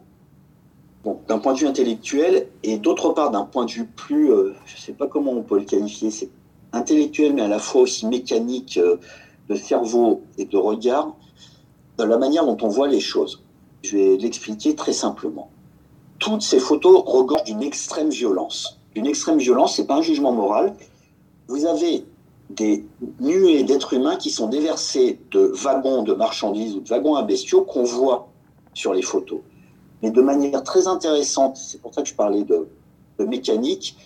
d'un point de vue intellectuel, et d'autre part d'un point de vue plus, euh, je ne sais pas comment on peut le qualifier, c'est intellectuel, mais à la fois aussi mécanique euh, de cerveau et de regard, dans la manière dont on voit les choses. Je vais l'expliquer très simplement. Toutes ces photos regorgent d'une extrême violence. Une extrême violence, c'est pas un jugement moral. Vous avez des nuées d'êtres humains qui sont déversés de wagons de marchandises ou de wagons à bestiaux qu'on voit sur les photos. Mais de manière très intéressante, c'est pour ça que je parlais de, de mécanique,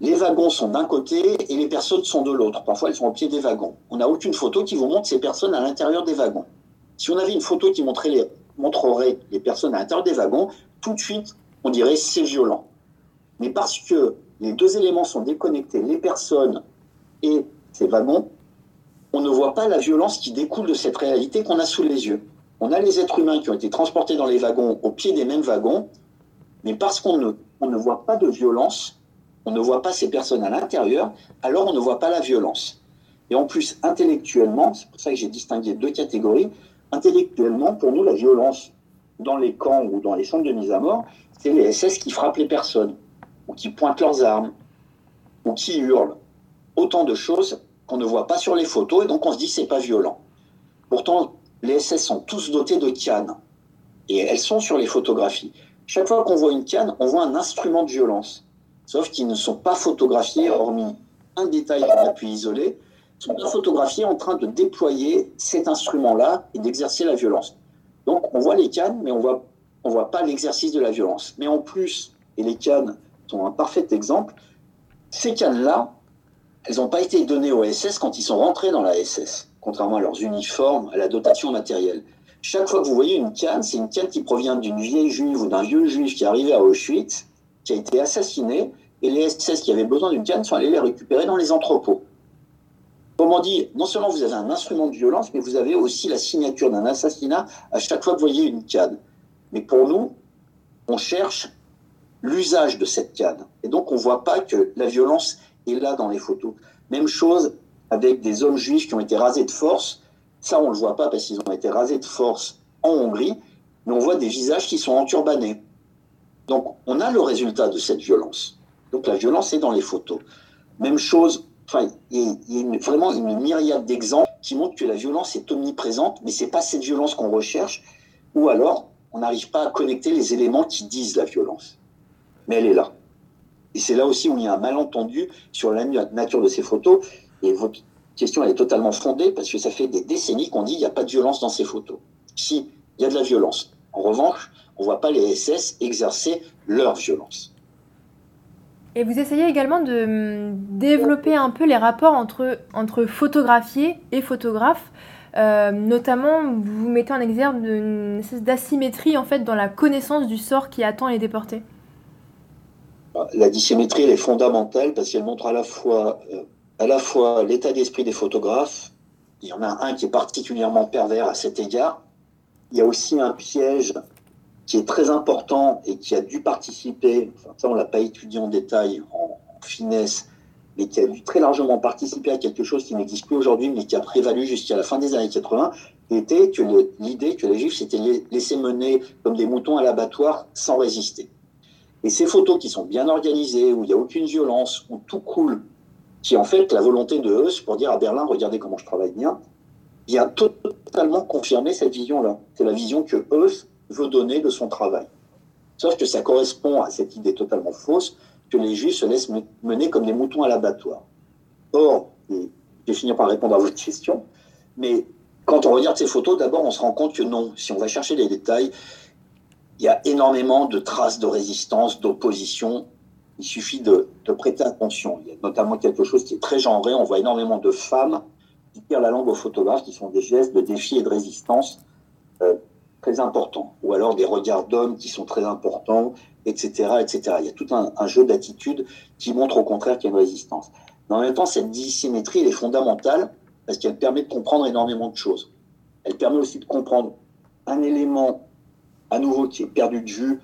les wagons sont d'un côté et les personnes sont de l'autre. Parfois, elles sont au pied des wagons. On n'a aucune photo qui vous montre ces personnes à l'intérieur des wagons. Si on avait une photo qui montrait les, montrerait les personnes à l'intérieur des wagons, tout de suite, on dirait c'est violent. Mais parce que les deux éléments sont déconnectés, les personnes et ces wagons, on ne voit pas la violence qui découle de cette réalité qu'on a sous les yeux. on a les êtres humains qui ont été transportés dans les wagons, au pied des mêmes wagons, mais parce qu'on ne, on ne voit pas de violence, on ne voit pas ces personnes à l'intérieur, alors on ne voit pas la violence. Et en plus, intellectuellement, c'est pour ça que j'ai distingué deux catégories, intellectuellement, pour nous, la violence dans les camps ou dans les centres de mise à mort, c'est les SS qui frappent les personnes, ou qui pointent leurs armes, ou qui hurlent. Autant de choses qu'on ne voit pas sur les photos, et donc on se dit c'est pas violent. Pourtant, les SS sont tous dotés de cannes, et elles sont sur les photographies. Chaque fois qu'on voit une canne, on voit un instrument de violence, sauf qu'ils ne sont pas photographiés, hormis un détail qu'on a pu isoler, ils sont pas photographiés en train de déployer cet instrument-là et d'exercer la violence. Donc on voit les cannes, mais on voit, on voit pas l'exercice de la violence. Mais en plus, et les cannes sont un parfait exemple, ces cannes-là, elles n'ont pas été données aux SS quand ils sont rentrés dans la SS, contrairement à leurs uniformes, à la dotation matérielle. Chaque fois que vous voyez une canne, c'est une canne qui provient d'une vieille juive ou d'un vieux juif qui est arrivé à Auschwitz, qui a été assassiné, et les SS qui avaient besoin d'une canne sont allés les récupérer dans les entrepôts. Comment dit, non seulement vous avez un instrument de violence, mais vous avez aussi la signature d'un assassinat à chaque fois que vous voyez une canne. Mais pour nous, on cherche l'usage de cette canne. Et donc, on ne voit pas que la violence là dans les photos. Même chose avec des hommes juifs qui ont été rasés de force. Ça, on ne le voit pas parce qu'ils ont été rasés de force en Hongrie, mais on voit des visages qui sont enturbanés. Donc, on a le résultat de cette violence. Donc, la violence est dans les photos. Même chose Enfin, il y a vraiment une myriade d'exemples qui montrent que la violence est omniprésente, mais c'est pas cette violence qu'on recherche, ou alors on n'arrive pas à connecter les éléments qui disent la violence. Mais elle est là. Et c'est là aussi où il y a un malentendu sur la nature de ces photos. Et votre question, est totalement fondée parce que ça fait des décennies qu'on dit qu'il n'y a pas de violence dans ces photos. Si, il y a de la violence. En revanche, on ne voit pas les SS exercer leur violence. Et vous essayez également de hum, développer un peu les rapports entre, entre photographier et photographe. Euh, notamment, vous mettez en exergue une espèce d'asymétrie en fait dans la connaissance du sort qui attend les déportés. La dissymétrie est fondamentale parce qu'elle montre à la fois, euh, à la fois l'état d'esprit des photographes. Il y en a un qui est particulièrement pervers à cet égard. Il y a aussi un piège qui est très important et qui a dû participer, enfin, ça on l'a pas étudié en détail, en, finesse, mais qui a dû très largement participer à quelque chose qui n'existe plus aujourd'hui, mais qui a prévalu jusqu'à la fin des années 80, était que l'idée que les Juifs s'étaient laissés mener comme des moutons à l'abattoir sans résister. Et ces photos qui sont bien organisées, où il n'y a aucune violence, où tout coule, qui en fait la volonté de Heuss pour dire à Berlin, regardez comment je travaille bien, vient totalement confirmer cette vision-là. C'est la vision que Heuss veut donner de son travail. Sauf que ça correspond à cette idée totalement fausse que les Juifs se laissent mener comme des moutons à l'abattoir. Or, je vais finir par répondre à votre question, mais quand on regarde ces photos, d'abord on se rend compte que non, si on va chercher les détails, il y a énormément de traces de résistance, d'opposition. Il suffit de, prêter attention. Il y a notamment quelque chose qui est très genré. On voit énormément de femmes qui tirent la langue aux photographes, qui sont des gestes de défi et de résistance. Euh, très importants, ou alors des regards d'hommes qui sont très importants, etc., etc. Il y a tout un, jeu d'attitude qui montre au contraire qu'il y a une résistance. Mais en même temps, cette dissymétrie, elle est fondamentale parce qu'elle permet de comprendre énormément de choses. Elle permet aussi de comprendre un élément à nouveau qui est perdu de vue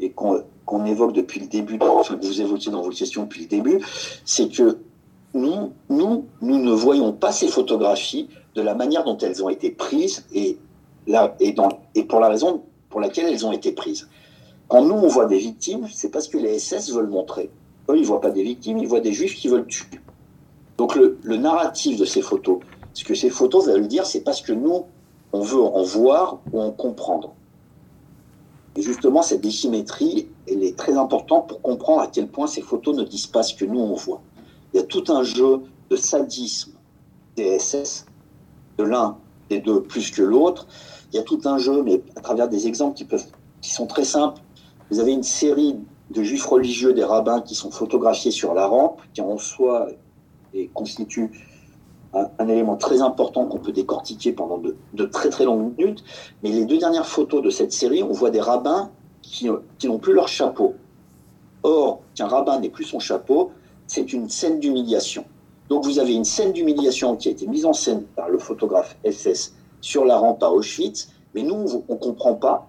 et qu'on évoque depuis le début, enfin que vous évoquez dans vos questions depuis le début, c'est que nous, nous, nous ne voyons pas ces photographies de la manière dont elles ont été prises et et, dans, et pour la raison pour laquelle elles ont été prises. Quand nous, on voit des victimes, c'est parce que les SS veulent montrer. Eux, ils ne voient pas des victimes, ils voient des juifs qui veulent tuer. Donc le, le narratif de ces photos, ce que ces photos veulent dire, c'est parce que nous, on veut en voir ou en comprendre. Et justement, cette dissymétrie, elle est très importante pour comprendre à quel point ces photos ne disent pas ce que nous, on voit. Il y a tout un jeu de sadisme des SS, de l'un des deux plus que l'autre, il y a tout un jeu, mais à travers des exemples qui, peuvent, qui sont très simples. Vous avez une série de juifs religieux, des rabbins qui sont photographiés sur la rampe, qui en soi constituent un, élément très important qu'on peut décortiquer pendant de, très très longues minutes. Mais les deux dernières photos de cette série, on voit des rabbins qui, qui n'ont plus leur chapeau. Or, qu'un rabbin n'ait plus son chapeau, c'est une scène d'humiliation. Donc vous avez une scène d'humiliation qui a été mise en scène par le photographe SS sur la rampe à Auschwitz, Mais nous, on ne comprend pas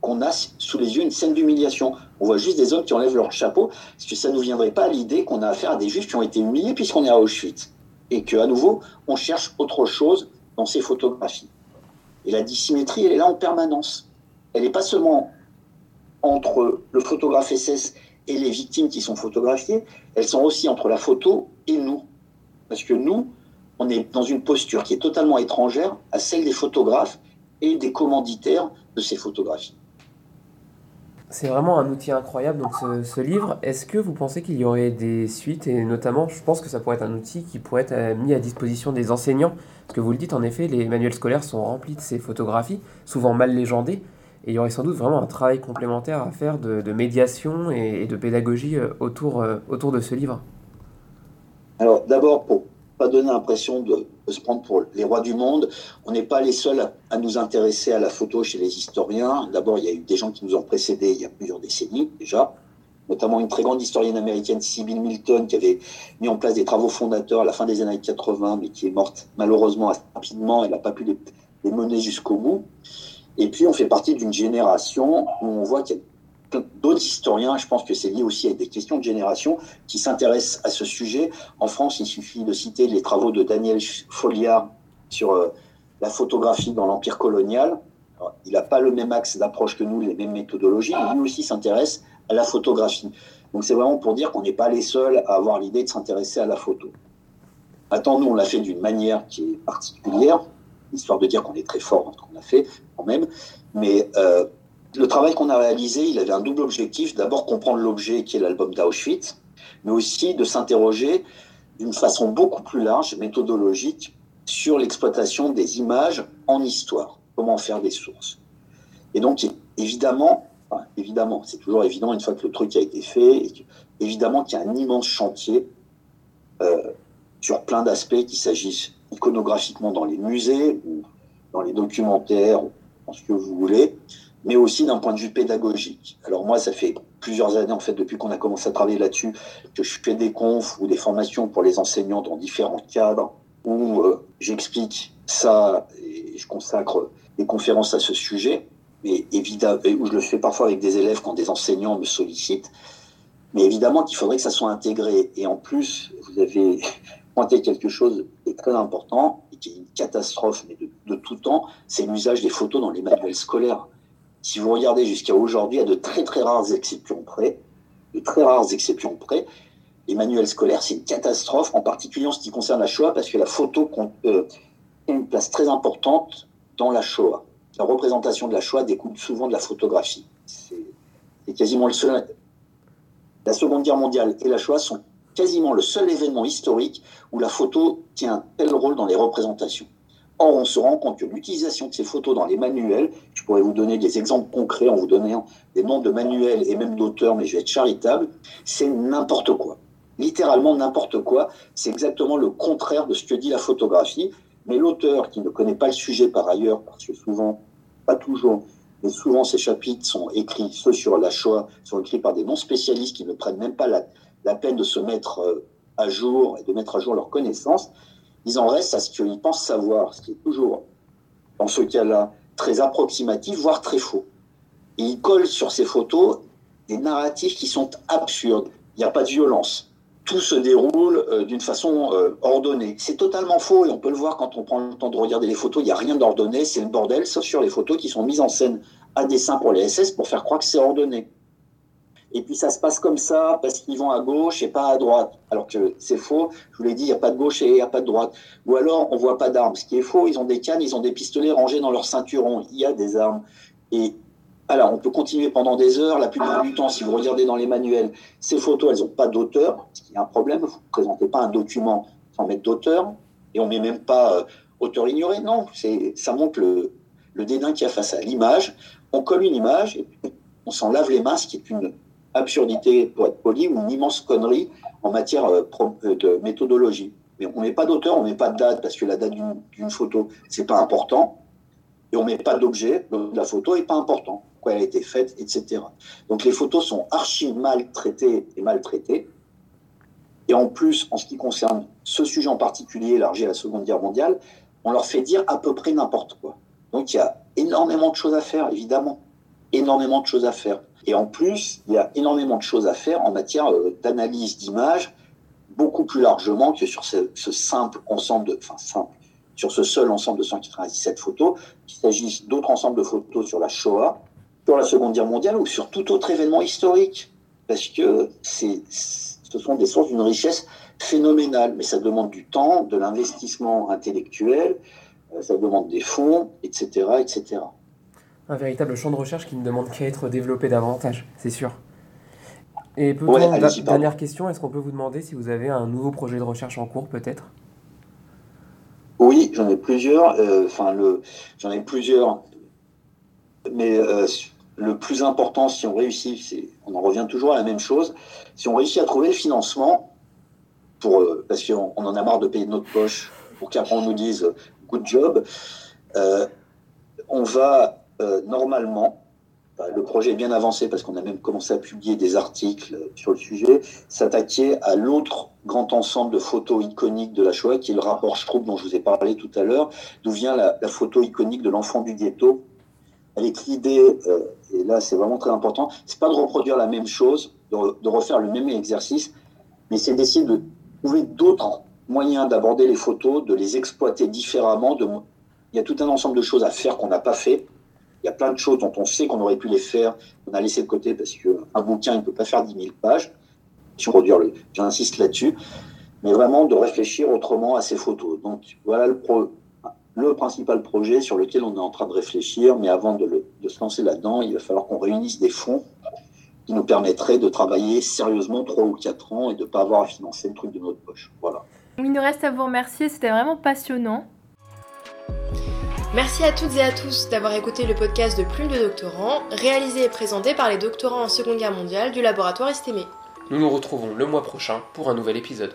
qu'on a sous les yeux une scène d'humiliation. On voit juste des hommes qui enlèvent leur chapeau, parce que ça ne nous viendrait pas à l'idée qu'on a affaire à des juifs qui ont été humiliés puisqu'on est à Auschwitz. Et qu'à nouveau, on cherche autre chose dans ces photographies. Et la dissymétrie, elle est là en permanence. Elle n'est pas seulement entre le photographe SS et les victimes qui sont photographiées, elles sont aussi entre la photo et nous. Parce que nous, on est dans une posture qui est totalement étrangère à celle des photographes et des commanditaires de ces photographies. C'est vraiment un outil incroyable, donc ce, livre. Est-ce que vous pensez qu'il y aurait des suites Et notamment, je pense que ça pourrait être un outil qui pourrait être euh, mis à disposition des enseignants? Parce que vous le dites, en effet, les manuels scolaires sont remplis de ces photographies, souvent mal légendées. Et il y aurait sans doute vraiment un travail complémentaire à faire de, médiation et, de pédagogie euh, autour, euh, autour de ce livre. Alors d'abord, pas donner l'impression de, se prendre pour les rois du monde. On n'est pas les seuls à, nous intéresser à la photo chez les historiens. D'abord, il y a eu des gens qui nous ont précédés il y a plusieurs décennies déjà, notamment une très grande historienne américaine, Sybil Milton, qui avait mis en place des travaux fondateurs à la fin des années 80, mais qui est morte malheureusement assez rapidement. Elle n'a pas pu les, les mener jusqu'au bout. Et puis, on fait partie d'une génération où on voit qu'il y a d'autres historiens, je pense que c'est lié aussi à des questions de génération, qui s'intéressent à ce sujet. En France, il suffit de citer les travaux de Daniel Folliard sur euh, la photographie dans l'Empire colonial. il n'a pas le même axe d'approche que nous, les mêmes méthodologies, mais lui aussi s'intéresse à la photographie. Donc c'est vraiment pour dire qu'on n'est pas les seuls à avoir l'idée de s'intéresser à la photo. Maintenant, nous, on l'a fait d'une manière qui est particulière, histoire de dire qu'on est très fort dans ce qu'on a fait quand même, mais euh, le travail qu'on a réalisé, il avait un double objectif. D'abord, comprendre l'objet qui est l'album d'Auschwitz, mais aussi de s'interroger d'une façon beaucoup plus large, méthodologique, sur l'exploitation des images en histoire. Comment faire des sources. Et donc, évidemment, évidemment, c'est toujours évident une fois que le truc a été fait, évidemment qu'il y a un immense chantier euh, sur plein d'aspects, qu'il s'agisse iconographiquement dans les musées ou dans les documentaires, dans ce que vous voulez, mais aussi d'un point de vue pédagogique. Alors moi, ça fait plusieurs années, en fait, depuis qu'on a commencé à travailler là-dessus, que je fais des confs ou des formations pour les enseignants dans différents cadres où euh, j'explique ça et je consacre des conférences à ce sujet, mais évidemment, où je le fais parfois avec des élèves quand des enseignants me sollicitent. Mais évidemment qu'il faudrait que ça soit intégré. Et en plus, vous avez pointé quelque chose de très important et qui est une catastrophe, mais de, de tout temps, c'est l'usage des photos dans les manuels scolaires si vous regardez jusqu'à aujourd'hui, à de très très rares exceptions près, de très près, les manuels scolaires, c'est une catastrophe, en particulier en ce qui concerne la Shoah, parce que la photo compte euh, une place très importante dans la Shoah. La représentation de la Shoah découle souvent de la photographie. C'est quasiment le seul. La Seconde Guerre mondiale et la Shoah sont quasiment le seul événement historique où la photo tient un tel rôle dans les représentations. Or, on se rend compte que l'utilisation de ces photos dans les manuels, je pourrais vous donner des exemples concrets en vous donnant des noms de manuels et même d'auteurs, mais je vais être charitable, c'est n'importe quoi. Littéralement n'importe quoi. C'est exactement le contraire de ce que dit la photographie. Mais l'auteur, qui ne connaît pas le sujet par ailleurs, parce que souvent, pas toujours, mais souvent ces chapitres sont écrits, ceux sur la Shoah, sont écrits par des non-spécialistes qui ne prennent même pas la, la peine de se mettre euh, à jour et de mettre à jour leurs connaissances ils en restent à ce qu'ils pensent savoir, ce qui est toujours, dans ce cas-là, très approximatif, voire très faux. Ils collent sur ces photos des narratifs qui sont absurdes. Il n'y a pas de violence. Tout se déroule euh, d'une façon euh, ordonnée. C'est totalement faux et on peut le voir quand on prend le temps de regarder les photos. Il n'y a rien d'ordonné, c'est le bordel, sauf sur les photos qui sont mises en scène à dessin pour les SS pour faire croire que c'est ordonné et puis ça se passe comme ça parce qu'ils vont à gauche et pas à droite. Alors que c'est faux, je vous l'ai dit, il n'y a pas de gauche et il n'y a pas de droite. Ou alors on voit pas d'armes, ce qui est faux, ils ont des cannes, ils ont des pistolets rangés dans leur ceinturon, il y a des armes. Et alors on peut continuer pendant des heures, la plupart du temps, si vous regardez dans les manuels, ces photos, elles n'ont pas d'auteur, ce qui est un problème, vous ne présentez pas un document sans mettre d'auteur, et on ne met même pas euh, auteur ignoré, non, ça montre le, le dédain qu'il y a face à l'image. On colle une image, et on s'en lave les mains, ce qui est une absurdité, pour être poli, ou une immense connerie en matière euh, euh, de méthodologie. Mais on ne met pas d'auteur, on ne met pas de date, parce que la date d'une photo, c'est pas important. Et on ne met pas d'objet, la photo n'est pas important, quoi elle a été faite, etc. Donc les photos sont archi mal traitées et maltraitées. Et en plus, en ce qui concerne ce sujet en particulier, élargi à la Seconde Guerre mondiale, on leur fait dire à peu près n'importe quoi. Donc il y a énormément de choses à faire, évidemment. Énormément de choses à faire. Et en plus, il y a énormément de choses à faire en matière d'analyse d'images, beaucoup plus largement que sur ce, simple ensemble enfin simple, sur ce seul ensemble de 197 photos, qu'il s'agisse d'autres ensembles de photos sur la Shoah, sur la Seconde Guerre mondiale ou sur tout autre événement historique. Parce que ce sont des sources d'une richesse phénoménale, mais ça demande du temps, de l'investissement intellectuel, euh, ça demande des fonds, etc., etc. Un véritable champ de recherche qui ne demande qu'à être développé davantage, c'est sûr. Et peut-être, dernière question, est-ce qu'on peut vous demander si vous avez un nouveau projet de recherche en cours, peut-être? Oui, j'en ai plusieurs. Euh, enfin, le, j'en ai plusieurs. Mais euh, le plus important, si on réussit, c'est, on en revient toujours à la même chose. Si on réussit à trouver le financement, pour, euh, parce qu'on en a marre de payer de notre poche, pour qu'après on nous dise good job, on va normalement le projet est bien avancé parce qu'on a même commencé à publier des articles sur le sujet, s'attaquer à l'autre grand ensemble de photos iconiques de la Shoah, qui est le rapport Stroop dont je vous ai parlé tout à l'heure, d'où vient la, photo iconique de l'enfant du ghetto? Avec l'idée, euh, et là c'est vraiment très important, c'est pas de reproduire la même chose, de, refaire le même exercice, mais c'est d'essayer de trouver d'autres moyens d'aborder les photos, de les exploiter différemment. Il y a tout un ensemble de choses à faire qu'on n'a pas fait il y a plein de choses dont on sait qu'on aurait pu les faire, on a laissé de côté parce qu'un bouquin, il ne peut pas faire 10 000 pages. Le, j'insiste là-dessus. Mais vraiment de réfléchir autrement à ces photos. Donc voilà le, le principal projet sur lequel on est en train de réfléchir. Mais avant de, de se lancer là-dedans, il va falloir qu'on réunisse des fonds qui nous permettraient de travailler sérieusement 3 ou 4 ans et de ne pas avoir à financer le truc de notre poche. Voilà. Il nous reste à vous remercier, c'était vraiment passionnant. Merci à toutes et à tous d'avoir écouté le podcast de Plume de doctorants, réalisé et présenté par les doctorants en Seconde Guerre mondiale du laboratoire Estémé. Nous nous retrouvons le mois prochain pour un nouvel épisode.